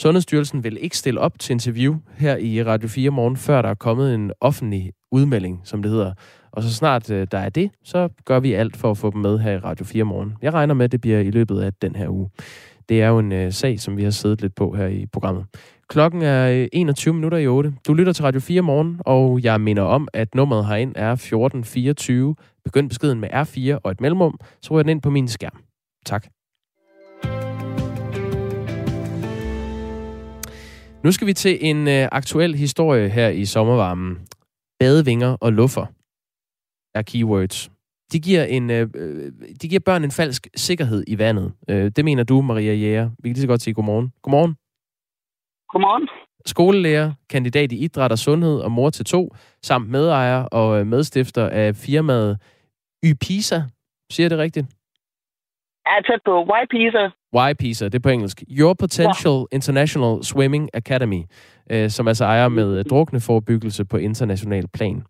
Sundhedsstyrelsen vil ikke stille op til interview her i Radio 4 morgen, før der er kommet en offentlig udmelding, som det hedder. Og så snart øh, der er det, så gør vi alt for at få dem med her i Radio 4 morgen. Jeg regner med, at det bliver i løbet af den her uge. Det er jo en øh, sag, som vi har siddet lidt på her i programmet. Klokken er øh, 21 minutter i 8. Du lytter til Radio 4 morgen, og jeg minder om, at nummeret herind er 1424. Begynd beskeden med R4 og et mellemrum, så ryger den ind på min skærm. Tak. Nu skal vi til en øh, aktuel historie her i sommervarmen. badevinger og luffer er keywords. De giver, en, øh, de giver børn en falsk sikkerhed i vandet. Øh, det mener du, Maria Jæger. Vi kan lige så godt sige godmorgen. Godmorgen. Godmorgen. Skolelærer, kandidat i idræt og sundhed og mor til to, samt medejer og øh, medstifter af firmaet YPISA. Siger det rigtigt? Ja, tæt på. YPISA. YPISA, det er på engelsk. Your Potential ja. International Swimming Academy, øh, som altså ejer med drukneforebyggelse på international plan.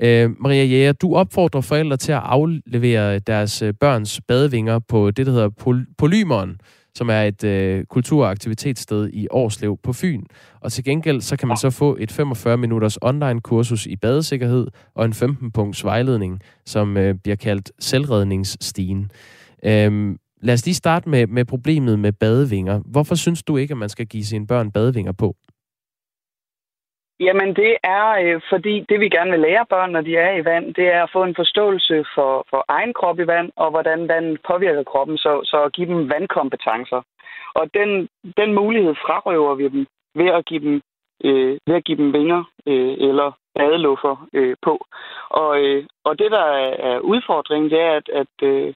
Øh, Maria Jæger, du opfordrer forældre til at aflevere deres øh, børns badevinger på det, der hedder Pol- Polymeren, som er et øh, kultur- og aktivitetssted i Årslev på Fyn. Og til gengæld så kan man så få et 45 minutters online kursus i badesikkerhed og en 15-punkts vejledning, som øh, bliver kaldt selvredningsstien. Øhm, lad os lige starte med, med problemet med badevinger. Hvorfor synes du ikke, at man skal give sine børn badevinger på? Jamen det er, øh, fordi det vi gerne vil lære børn, når de er i vand, det er at få en forståelse for, for egen krop i vand, og hvordan vandet påvirker kroppen, så, så at give dem vandkompetencer. Og den, den mulighed frarøver vi dem ved at give dem, øh, ved at give dem vinger øh, eller badeluffer øh, på. Og, øh, og det, der er udfordringen, det er, at, at øh,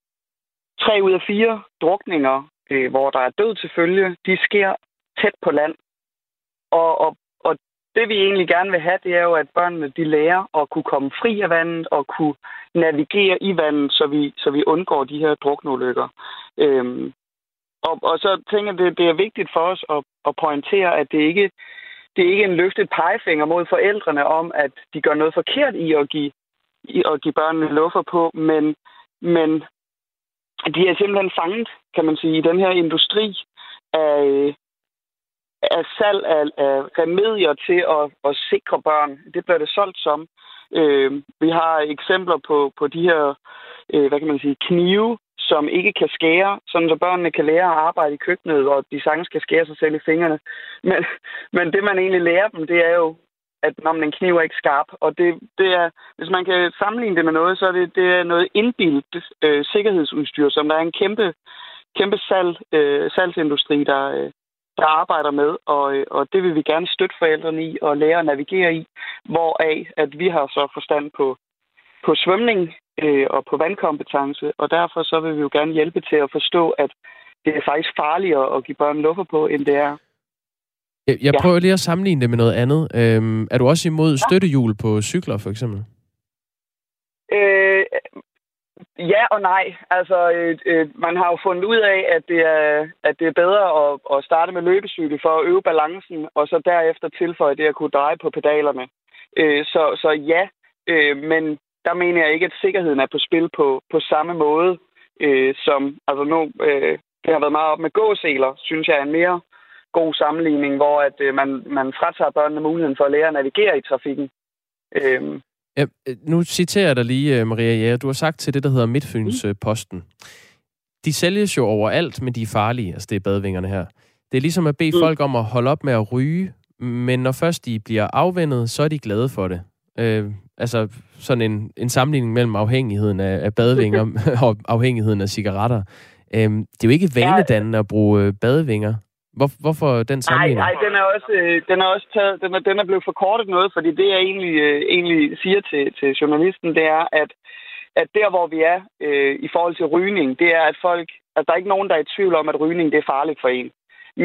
tre ud af fire drukninger, øh, hvor der er død til følge, de sker tæt på land. Og, og og det vi egentlig gerne vil have, det er jo, at børnene de lærer at kunne komme fri af vandet og kunne navigere i vandet, så vi, så vi undgår de her drukneulykker. Øhm, og, og så tænker jeg, det, det er vigtigt for os at, at pointere, at det ikke det er ikke en løftet pegefinger mod forældrene om, at de gør noget forkert i at give, i at give børnene luffer på, men, men de er simpelthen fanget, kan man sige, i den her industri af, øh, af salg af, af remedier til at, at sikre børn. Det bliver det solgt som. Øh, vi har eksempler på, på de her, øh, hvad kan man sige, knive, som ikke kan skære, sådan så børnene kan lære at arbejde i køkkenet, og de sagtens kan skære sig selv i fingrene. Men, men det, man egentlig lærer dem, det er jo, at når man en kniv er ikke skarp. Og det, det er, hvis man kan sammenligne det med noget, så er det, det er noget indbildt øh, sikkerhedsudstyr, som der er en kæmpe, kæmpe salg, øh, salgsindustri, der, øh, der arbejder med, og, øh, og det vil vi gerne støtte forældrene i og lære at navigere i, hvoraf at vi har så forstand på, på svømning øh, og på vandkompetence, og derfor så vil vi jo gerne hjælpe til at forstå, at det er faktisk farligere at give børn luffer på, end det er. Jeg, jeg prøver ja. lige at sammenligne det med noget andet. Øhm, er du også imod støttehjul på cykler, for eksempel? Øh, Ja og nej. Altså, øh, øh, man har jo fundet ud af, at det er, at det er bedre at, at starte med løbecykel for at øve balancen, og så derefter tilføje det at kunne dreje på pedalerne. Øh, så, så ja, øh, men der mener jeg ikke, at sikkerheden er på spil på, på samme måde, øh, som altså nu, øh, det har været meget op med gåseler, synes jeg er en mere god sammenligning, hvor at øh, man, man fratager børnene muligheden for at lære at navigere i trafikken. Øh, Ja, øh, nu citerer jeg dig lige, øh, Maria Jæger. Du har sagt til det, der hedder Midtfyns mm. Posten. De sælges jo overalt, men de er farlige. Altså, det er badvingerne her. Det er ligesom at bede mm. folk om at holde op med at ryge, men når først de bliver afvendet, så er de glade for det. Øh, altså sådan en, en sammenligning mellem afhængigheden af, af badevinger og afhængigheden af cigaretter. Øh, det er jo ikke vanedannende at bruge øh, badevinger. Hvor, hvorfor den sammenligning? Nej, den er også, øh, den er også taget, den er, den er blevet forkortet noget, fordi det, jeg egentlig, øh, egentlig siger til, til journalisten, det er, at, at der, hvor vi er øh, i forhold til rygning, det er, at folk, at der er ikke nogen, der er i tvivl om, at rygning det er farligt for en.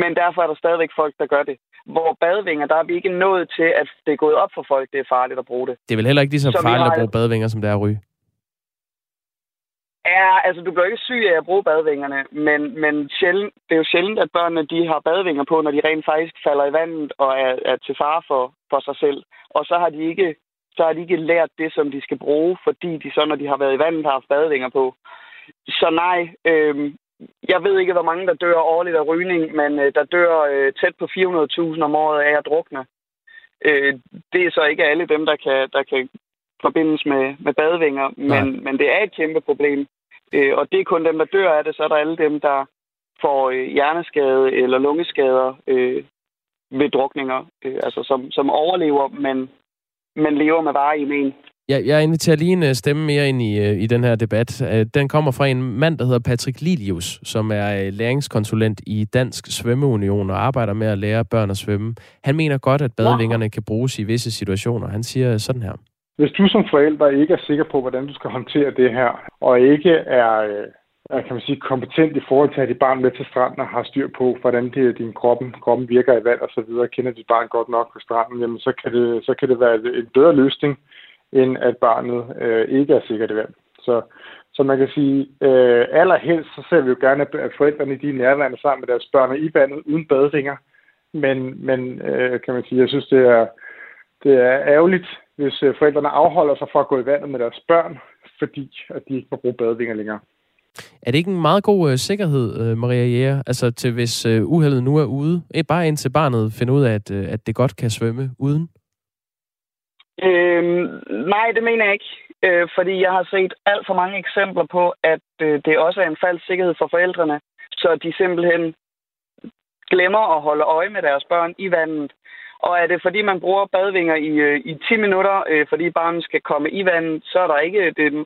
Men derfor er der stadigvæk folk, der gør det. Hvor badevinger, der er vi ikke nået til, at det er gået op for folk, det er farligt at bruge det. Det er vel heller ikke lige så, så farligt at bruge badevinger, som det er at ryge? Ja, altså du bliver ikke syg af at bruge badevingerne, men, men sjældent, det er jo sjældent, at børnene de har badevinger på, når de rent faktisk falder i vandet og er, er til fare for, for sig selv. Og så har de ikke så har de ikke lært det, som de skal bruge, fordi de så, når de har været i vandet, har haft badevinger på. Så nej, øh, jeg ved ikke, hvor mange der dør årligt af rygning, men øh, der dør øh, tæt på 400.000 om året af at drukne. Øh, det er så ikke alle dem, der kan, der kan forbindes med, med badevinger, men, men det er et kæmpe problem. Øh, og det er kun dem, der dør af det, så er der alle dem, der får øh, hjerneskade eller lungeskader øh, ved drukninger, øh, altså som, som overlever, men, men lever med varig i men. Ja, jeg inviterer lige en øh, stemme mere ind i, øh, i den her debat. Øh, den kommer fra en mand, der hedder Patrick Lilius, som er læringskonsulent i Dansk Svømmeunion og arbejder med at lære børn at svømme. Han mener godt, at badevingerne kan bruges i visse situationer. Han siger sådan her hvis du som forælder ikke er sikker på, hvordan du skal håndtere det her, og ikke er, øh, er kan man sige, kompetent i forhold til at have dit barn med til stranden og har styr på, hvordan det, din kroppen, kroppen virker i vand og så videre, kender dit barn godt nok på stranden, jamen så kan det, så kan det være en bedre løsning, end at barnet øh, ikke er sikkert i vand. Så, så man kan sige, øh, allerhelst så ser vi jo gerne, at forældrene de er nærværende sammen med deres børn i vandet uden badringer. Men, men øh, kan man sige, jeg synes, det er, det er ærgerligt, hvis øh, forældrene afholder sig fra at gå i vandet med deres børn, fordi at de ikke må bruge badevinger længere. Er det ikke en meget god øh, sikkerhed, øh, Maria Jæger? Altså til hvis øh, uheldet nu er ude, eh, bare indtil barnet finder ud af, at, øh, at det godt kan svømme uden? Øhm, nej, det mener jeg ikke. Øh, fordi jeg har set alt for mange eksempler på, at øh, det også er en falsk sikkerhed for forældrene, så de simpelthen glemmer at holde øje med deres børn i vandet. Og er det fordi, man bruger badvinger i, øh, i 10 minutter, øh, fordi barnet skal komme i vandet, så er der ikke øh, det,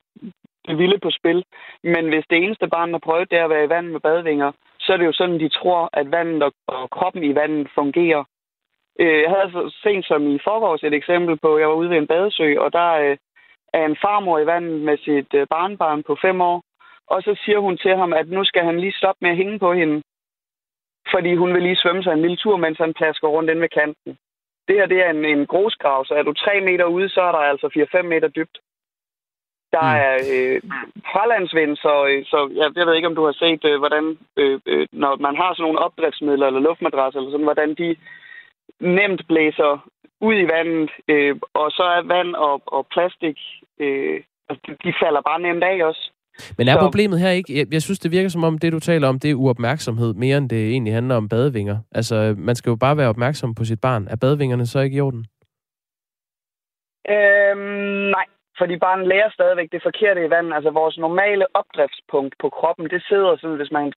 det vilde på spil. Men hvis det eneste barn har prøvet, det er at være i vand med badvinger, så er det jo sådan, de tror, at vandet og, og kroppen i vandet fungerer. Øh, jeg havde så sent som i forgårs et eksempel på, at jeg var ude ved en badesø, og der øh, er en farmor i vandet med sit øh, barnbarn på fem år. Og så siger hun til ham, at nu skal han lige stoppe med at hænge på hende. Fordi hun vil lige svømme sig en lille tur, mens han plasker rundt ind ved kanten. Det her det er en, en grusgrav, så er du tre meter ude, så er der altså 4-5 meter dybt. Der mm. er øh, fralandsvind, så, øh, så jeg, jeg ved ikke, om du har set, øh, hvordan, øh, øh, når man har sådan nogle opdriftsmidler eller luftmadrasser, eller sådan, hvordan de nemt blæser ud i vandet, øh, og så er vand og, og plastik, øh, altså, de falder bare nemt af også. Men er så... problemet her ikke, jeg, jeg synes, det virker som om, det du taler om, det er uopmærksomhed, mere end det egentlig handler om badevinger. Altså, man skal jo bare være opmærksom på sit barn. Er badevingerne så ikke i orden? Øhm, nej, fordi barnet lærer stadigvæk det forkerte i vandet. Altså vores normale opdriftspunkt på kroppen, det sidder sådan, hvis man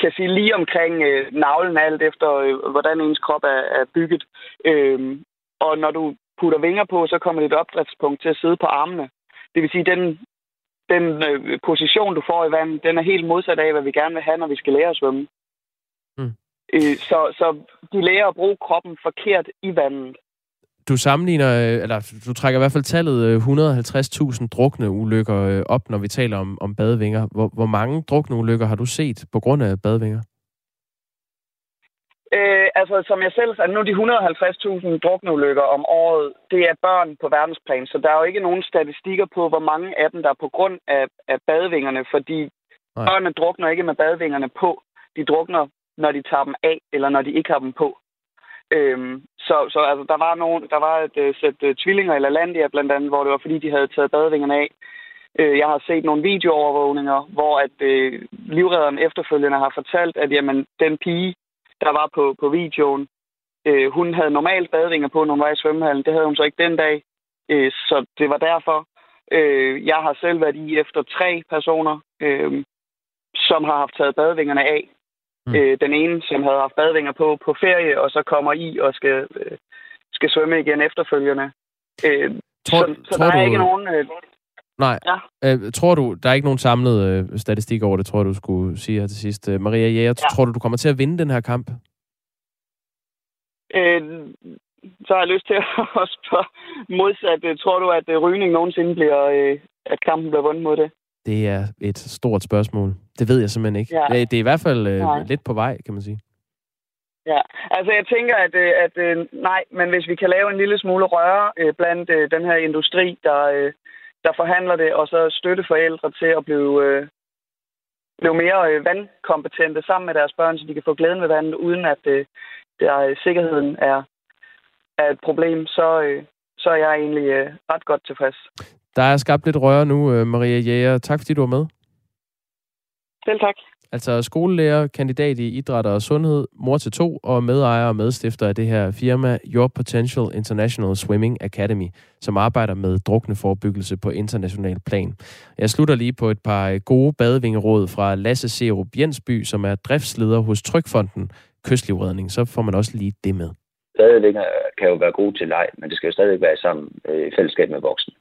kan sige lige omkring øh, navlen alt efter, øh, hvordan ens krop er, er bygget. Øhm, og når du putter vinger på, så kommer dit opdriftspunkt til at sidde på armene. Det vil sige, den, den øh, position, du får i vandet, den er helt modsat af, hvad vi gerne vil have, når vi skal lære at svømme. Mm. Øh, så, så de lærer at bruge kroppen forkert i vandet du sammenligner, øh, eller du trækker i hvert fald tallet 150.000 øh, drukne ulykker øh, op, når vi taler om, om badevinger. Hvor, hvor mange drukne ulykker har du set på grund af badevinger? Øh, altså, som jeg selv sagde, nu de 150.000 drukne ulykker om året, det er børn på verdensplan, så der er jo ikke nogen statistikker på, hvor mange af dem, der er på grund af, af badevingerne, fordi Nej. børnene drukner ikke med badevingerne på. De drukner, når de tager dem af, eller når de ikke har dem på. Øhm, så så altså, der var nogen, der var et uh, sæt uh, tvillinger eller Landia blandt andet, hvor det var fordi, de havde taget badevingerne af. Uh, jeg har set nogle videoovervågninger, hvor at uh, livredderen efterfølgende har fortalt, at jamen, den pige, der var på, på videoen, uh, hun havde normalt badevinger på, når hun var i svømmehallen. Det havde hun så ikke den dag, uh, så det var derfor. Uh, jeg har selv været i efter tre personer, uh, som har haft taget badevingerne af Mm. Øh, den ene, som havde haft badvinger på på ferie, og så kommer i og skal, øh, skal svømme igen efterfølgende. Øh, tror, så, så tror der er du... ikke nogen... Øh, Nej. Ja. Øh, tror du, der er ikke nogen samlet øh, statistik over det, tror du skulle sige her til sidst. Øh, Maria Jæger, ja. tror du, du kommer til at vinde den her kamp? Øh, så har jeg lyst til at spørge modsat. Øh, tror du, at øh, rygning nogensinde bliver, øh, at kampen bliver vundet mod det? Det er et stort spørgsmål. Det ved jeg simpelthen ikke. Ja. Det er i hvert fald øh, lidt på vej, kan man sige. Ja, altså jeg tænker, at, øh, at, at øh, nej, men hvis vi kan lave en lille smule røre øh, blandt øh, den her industri, der, øh, der forhandler det, og så støtte forældre til at blive, øh, blive mere øh, vandkompetente sammen med deres børn, så de kan få glæden ved vandet, uden at øh, der, øh, sikkerheden er, er et problem, så, øh, så er jeg egentlig øh, ret godt tilfreds. Der er skabt lidt røre nu, øh, Maria Jæger. Tak fordi du var med. Selv tak. Altså skolelærer, kandidat i idræt og sundhed, mor til to og medejer og medstifter af det her firma Your Potential International Swimming Academy, som arbejder med drukne forebyggelse på international plan. Jeg slutter lige på et par gode badevingeråd fra Lasse Serup Jensby, som er driftsleder hos Trykfonden Kystlivredning. Så får man også lige det med. Badevinger kan jo være gode til leg, men det skal jo stadig være sammen øh, i fællesskab med voksne.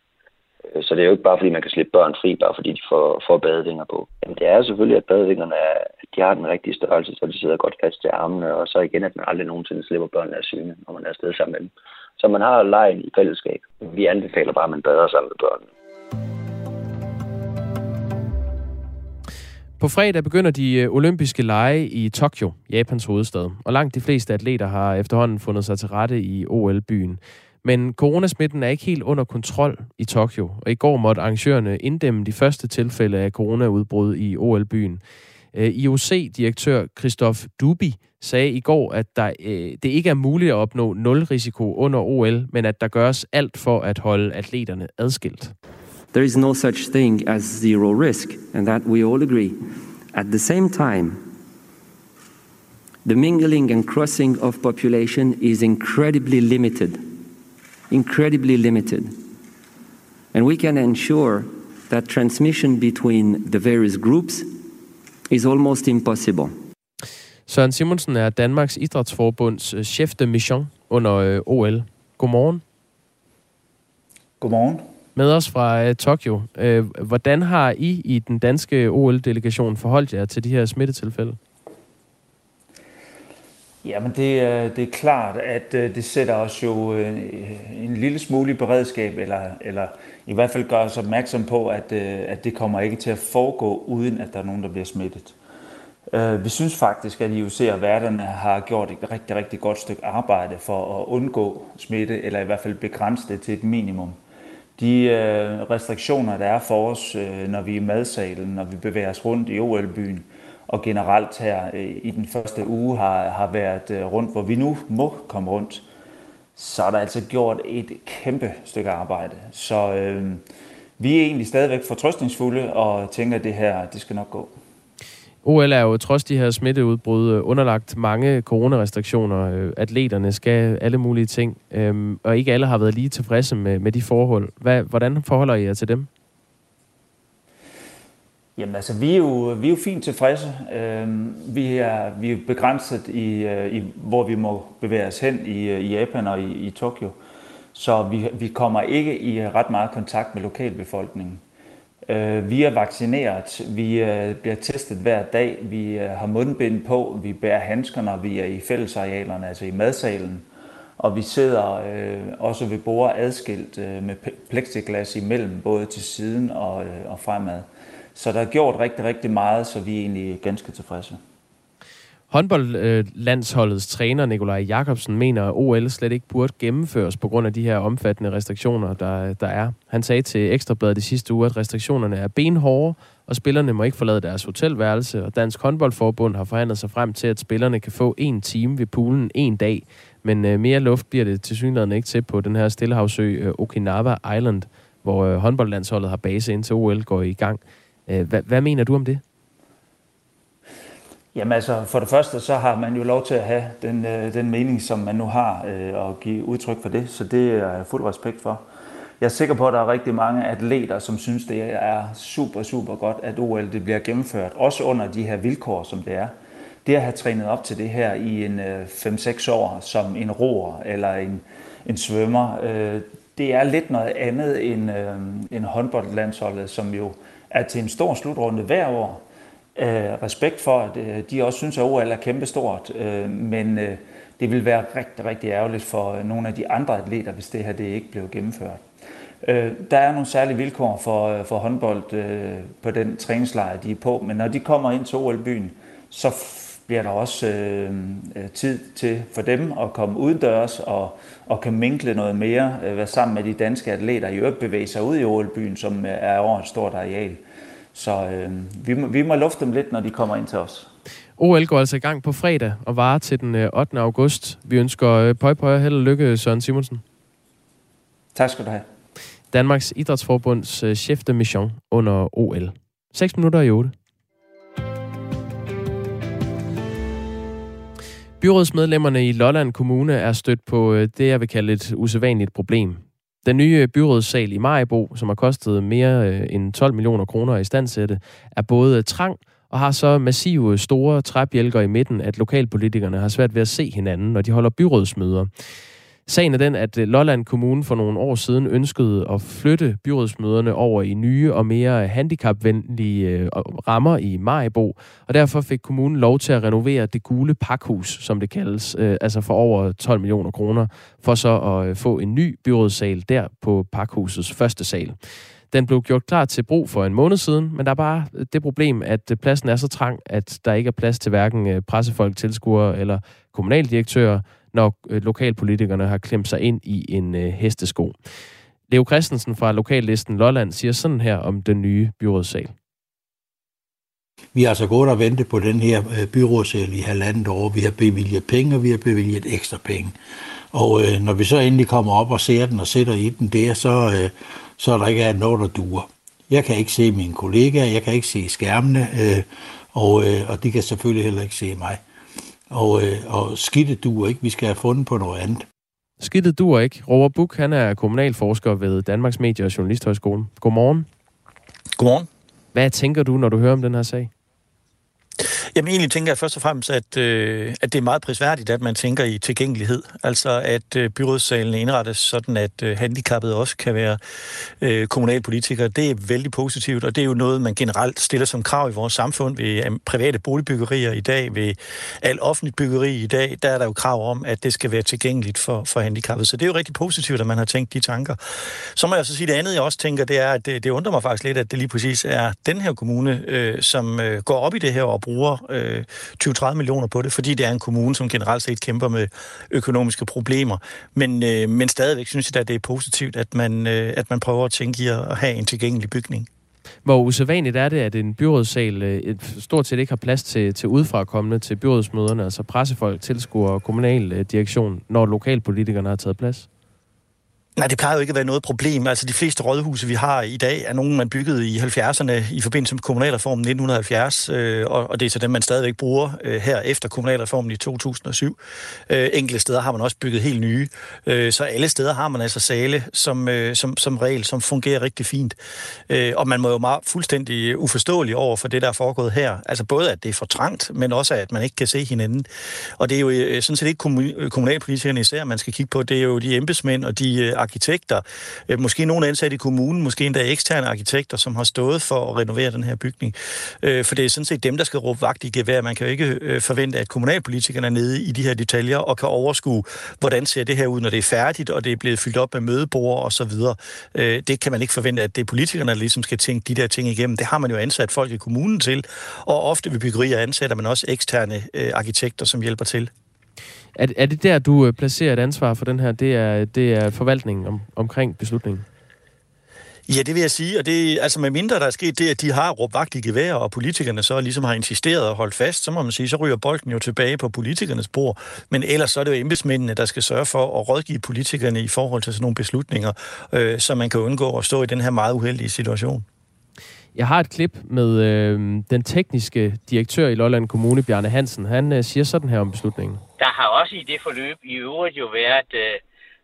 Øh, så det er jo ikke bare, fordi man kan slippe børn fri, bare fordi de får, får badevinger på. Jamen, det er selvfølgelig, at badevingerne er, de har den rigtige størrelse, så de sidder godt fast til armene, og så igen, at man aldrig nogensinde slipper børnene af syne, når man er afsted sammen med dem. Så man har lejen i fællesskab. Vi anbefaler bare, at man bader sammen med børnene. På fredag begynder de øh, olympiske lege i Tokyo, Japans hovedstad. Og langt de fleste atleter har efterhånden fundet sig til rette i OL-byen. Men coronasmitten er ikke helt under kontrol i Tokyo, og i går måtte arrangørerne inddæmme de første tilfælde af coronaudbrud i OL-byen. Øh, IOC-direktør Christoph Dubi sagde i går, at der, øh, det ikke er muligt at opnå nul risiko under OL, men at der gøres alt for at holde atleterne adskilt. There is no such thing as zero risk, and that we all agree. At the same time, the mingling and crossing of population is incredibly limited. Incredibly limited. And we can ensure that transmission between the various groups is almost impossible. Søren Simonsen er Danmarks Idrætsforbunds øh, chef de mission under øh, OL. Godmorgen. Godmorgen. Med os fra uh, Tokyo. Uh, hvordan har I i den danske OL-delegation forholdt jer til de her smittetilfælde? Jamen det, det er klart, at øh, det sætter os jo øh, en lille smule i beredskab, eller, eller i hvert fald gør os opmærksom på, at, øh, at det kommer ikke til at foregå, uden at der er nogen, der bliver smittet. Vi synes faktisk, at IOC og værterne har gjort et rigtig, rigtig godt stykke arbejde for at undgå smitte, eller i hvert fald begrænse det til et minimum. De restriktioner, der er for os, når vi er i madsalen, når vi bevæger os rundt i OL-byen, og generelt her øh, i den første uge har, har været øh, rundt, hvor vi nu må komme rundt, så er der altså gjort et kæmpe stykke arbejde. Så øh, vi er egentlig stadigvæk fortrøstningsfulde og tænker, at det her det skal nok gå. OL er jo trods de her smitteudbrud øh, underlagt mange coronarestriktioner. Atleterne skal alle mulige ting, øhm, og ikke alle har været lige tilfredse med, med de forhold. Hvad, hvordan forholder I jer til dem? Jamen altså, vi er jo, vi er jo fint tilfredse. Øh, vi, er, vi er begrænset i, øh, i, hvor vi må bevæge os hen i, øh, i Japan og i, i Tokyo. Så vi, vi kommer ikke i øh, ret meget kontakt med lokalbefolkningen. Øh, vi er vaccineret, vi øh, bliver testet hver dag, vi øh, har mundbind på, vi bærer handsker, når vi er i fællesarealerne, altså i madsalen. Og vi sidder øh, også ved bordet adskilt øh, med plexiglas imellem, både til siden og, øh, og fremad. Så der er gjort rigtig, rigtig meget, så vi er egentlig ganske tilfredse. Håndboldlandsholdets træner Nikolaj Jakobsen mener, at OL slet ikke burde gennemføres på grund af de her omfattende restriktioner, der, der er. Han sagde til Ekstrabladet i sidste uge, at restriktionerne er benhårde, og spillerne må ikke forlade deres hotelværelse, og Dansk Håndboldforbund har forhandlet sig frem til, at spillerne kan få en time ved poolen en dag, men øh, mere luft bliver det til synligheden ikke til på den her stillehavsø øh, Okinawa Island, hvor øh, håndboldlandsholdet har base indtil OL går i gang. Øh, hvad, hvad mener du om det? Jamen altså, for det første, så har man jo lov til at have den, øh, den mening, som man nu har, øh, og give udtryk for det, så det er jeg fuld respekt for. Jeg er sikker på, at der er rigtig mange atleter, som synes, det er super, super godt, at OL det bliver gennemført, også under de her vilkår, som det er. Det at have trænet op til det her i en 5-6 år, som en roer eller en, en svømmer, det er lidt noget andet end, end håndboldlandsholdet, som jo er til en stor slutrunde hver år, øh, respekt for, at øh, de også synes, at OL er kæmpestort, øh, men øh, det vil være rigtig, rigtig ærgerligt for nogle af de andre atleter, hvis det her det ikke blev gennemført. Øh, der er nogle særlige vilkår for, øh, for håndbold øh, på den træningslejr, de er på, men når de kommer ind til OL-byen, så bliver der også øh, øh, tid til for dem at komme udendørs og, og kan minkle noget mere, øh, være sammen med de danske atleter, i øvrigt bevæge sig ud i OL-byen, som er over et stort areal. Så øh, vi, må, vi må lufte dem lidt, når de kommer ind til os. OL går altså i gang på fredag og varer til den 8. Øh, august. Vi ønsker øh, pøj pøj held og lykke, Søren Simonsen. Tak skal du have. Danmarks Idrætsforbunds øh, chef de mission under OL. 6 minutter i 8. Byrådsmedlemmerne i Lolland Kommune er stødt på øh, det, jeg vil kalde et usædvanligt problem. Den nye byrådssal i Majbo, som har kostet mere øh, end 12 millioner kroner i standsætte, er både trang og har så massive store træbjælker i midten, at lokalpolitikerne har svært ved at se hinanden, når de holder byrådsmøder. Sagen er den, at øh, Lolland Kommune for nogle år siden ønskede at flytte byrådsmøderne over i nye og mere handicapvenlige øh, rammer i Majbo, og derfor fik kommunen lov til at renovere det gule pakhus, som det kaldes, øh, altså for over 12 millioner kroner, for så at få en ny byrådssal der på pakhusets første sal. Den blev gjort klar til brug for en måned siden, men der er bare det problem, at pladsen er så trang, at der ikke er plads til hverken pressefolk, tilskuere eller kommunaldirektører, når øh, lokalpolitikerne har klemt sig ind i en øh, hestesko. Leo Christensen fra lokallisten Lolland siger sådan her om den nye byrådssal. Vi har altså gået og ventet på den her øh, byrådssal i halvandet år. Vi har bevilget penge, og vi har bevilget ekstra penge. Og øh, når vi så endelig kommer op og ser den og sætter i den der, så, øh, så er der ikke noget, der duer. Jeg kan ikke se mine kollegaer, jeg kan ikke se skærmene, øh, og, øh, og de kan selvfølgelig heller ikke se mig. Og, øh, og skidtet duer ikke. Vi skal have fundet på noget andet. Skidtet duer ikke. Robert Buk, han er kommunalforsker ved Danmarks Medie- og Journalisthøjskole. Godmorgen. Godmorgen. Hvad tænker du, når du hører om den her sag? Jamen egentlig tænker jeg først og fremmest, at, øh, at det er meget prisværdigt, at man tænker i tilgængelighed. Altså at øh, byrådssalen indrettes sådan, at øh, handicappede også kan være øh, kommunalpolitikere. Det er vældig positivt, og det er jo noget, man generelt stiller som krav i vores samfund ved øh, private boligbyggerier i dag, ved al offentligt byggeri i dag. Der er der jo krav om, at det skal være tilgængeligt for, for handicappede. Så det er jo rigtig positivt, at man har tænkt de tanker. Så må jeg så sige, det andet, jeg også tænker, det er, at det, det undrer mig faktisk lidt, at det lige præcis er den her kommune, øh, som øh, går op i det her og bruger øh, 20-30 millioner på det, fordi det er en kommune, som generelt set kæmper med økonomiske problemer. Men, øh, men stadigvæk synes jeg, at det er positivt, at man, øh, at man prøver at tænke i at have en tilgængelig bygning. Hvor usædvanligt er det, at en byrådssal øh, et stort set ikke har plads til, til udefrakommende til byrådsmøderne, altså pressefolk, tilskuere og kommunaldirektion, øh, når lokalpolitikerne har taget plads? Nej, det plejer jo ikke at være noget problem. Altså, de fleste rådhuse, vi har i dag, er nogle, man byggede i 70'erne i forbindelse med kommunalreformen 1970, øh, og, og det er så dem, man stadigvæk bruger øh, her efter kommunalreformen i 2007. Øh, enkelte steder har man også bygget helt nye, øh, så alle steder har man altså sale som, øh, som, som regel, som fungerer rigtig fint. Øh, og man må jo meget fuldstændig uforståelig over for det, der er foregået her. Altså både, at det er for trangt, men også, at man ikke kan se hinanden. Og det er jo øh, sådan set ikke kommunalpolitikerne især, man skal kigge på. Det er jo de embedsmænd og de øh, arkitekter, øh, måske nogle ansatte i kommunen, måske endda eksterne arkitekter, som har stået for at renovere den her bygning. Øh, for det er sådan set dem, der skal råbe vagt i gevær. Man kan jo ikke øh, forvente, at kommunalpolitikerne er nede i de her detaljer og kan overskue, hvordan ser det her ud, når det er færdigt, og det er blevet fyldt op med mødebord og så videre. Øh, det kan man ikke forvente, at det er politikerne, der ligesom skal tænke de der ting igennem. Det har man jo ansat folk i kommunen til, og ofte ved byggerier ansætter man også eksterne øh, arkitekter, som hjælper til. Er, er det der, du øh, placerer et ansvar for den her? Det er, det er forvaltningen om, omkring beslutningen? Ja, det vil jeg sige, og det altså med mindre der er sket det, at de har råbt vagt i gevær, og politikerne så ligesom har insisteret og holdt fast, så må man sige, så ryger bolden jo tilbage på politikernes bord. Men ellers så er det jo embedsmændene, der skal sørge for at rådgive politikerne i forhold til sådan nogle beslutninger, øh, så man kan undgå at stå i den her meget uheldige situation. Jeg har et klip med øh, den tekniske direktør i Lolland Kommune, Bjarne Hansen. Han øh, siger sådan her om beslutningen. Der har også i det forløb i øvrigt jo været øh,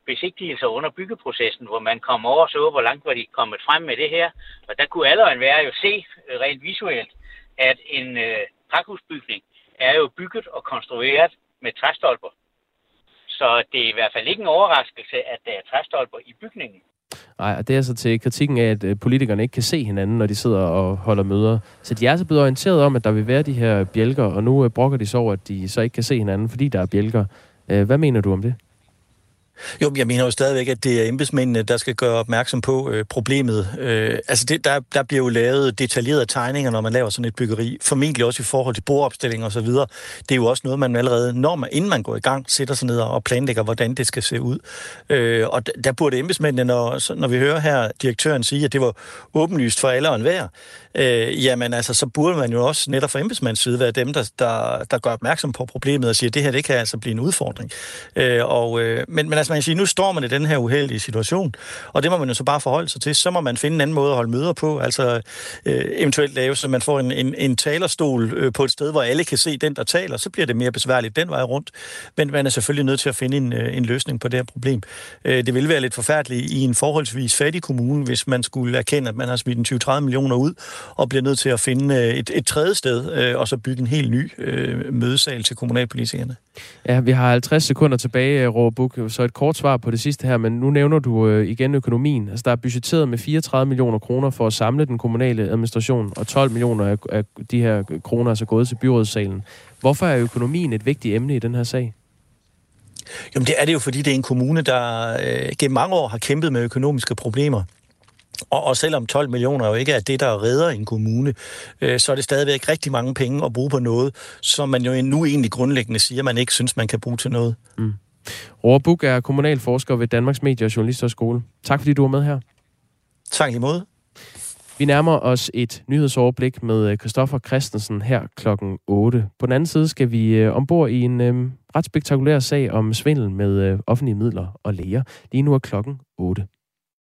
besigtigelser under byggeprocessen, hvor man kom over så, hvor langt var de kommet frem med det her. Og der kunne alle være jo se øh, rent visuelt, at en øh, pakhusbygning er jo bygget og konstrueret med træstolper. Så det er i hvert fald ikke en overraskelse, at der er træstolper i bygningen. Nej, og det er så til kritikken af, at øh, politikerne ikke kan se hinanden, når de sidder og holder møder. Så de er så blevet orienteret om, at der vil være de her bjælker, og nu øh, brokker de så over, at de så ikke kan se hinanden, fordi der er bjælker. Øh, hvad mener du om det? Jo, jeg mener jo stadigvæk, at det er embedsmændene, der skal gøre opmærksom på øh, problemet. Øh, altså, det, der, der bliver jo lavet detaljerede tegninger, når man laver sådan et byggeri. Formentlig også i forhold til bordopstilling og så videre. Det er jo også noget, man allerede, når man, inden man går i gang, sætter sig ned og planlægger, hvordan det skal se ud. Øh, og der burde embedsmændene, når, når vi hører her direktøren sige, at det var åbenlyst for alle og enhver, øh, jamen altså, så burde man jo også netop fra embedsmands side være dem, der, der, der gør opmærksom på problemet og siger, at det her, det kan altså blive en udfordring. Øh, og, øh, men, men altså, man kan sige, nu står man i den her uheldige situation, og det må man jo så bare forholde sig til. Så må man finde en anden måde at holde møder på, altså øh, eventuelt lave, så man får en, en, en talerstol øh, på et sted, hvor alle kan se den, der taler, så bliver det mere besværligt den vej rundt. Men man er selvfølgelig nødt til at finde en, øh, en løsning på det her problem. Øh, det vil være lidt forfærdeligt i en forholdsvis fattig kommune, hvis man skulle erkende, at man har smidt en 20-30 millioner ud, og bliver nødt til at finde øh, et, et tredje sted, øh, og så bygge en helt ny øh, mødesal til kommunalpolitikerne. Ja, vi har 50 sekunder tilbage, øh, Råbuk, så et kort svar på det sidste her, men nu nævner du øh, igen økonomien. Altså, der er budgetteret med 34 millioner kroner for at samle den kommunale administration, og 12 millioner af, af de her kroner er så gået til byrådssalen. Hvorfor er økonomien et vigtigt emne i den her sag? Jamen det er det jo, fordi det er en kommune, der øh, gennem mange år har kæmpet med økonomiske problemer. Og, og selvom 12 millioner jo ikke er det, der redder en kommune, øh, så er det stadigvæk rigtig mange penge at bruge på noget, som man jo nu egentlig grundlæggende siger, man ikke synes, man kan bruge til noget. Mm. Roar er kommunalforsker ved Danmarks Medie- og Journalisterskole. Tak fordi du var med her. Tak i måde. Vi nærmer os et nyhedsoverblik med Christoffer Christensen her klokken 8. På den anden side skal vi øh, ombord i en øh, ret spektakulær sag om svindel med øh, offentlige midler og læger. Lige nu er klokken 8.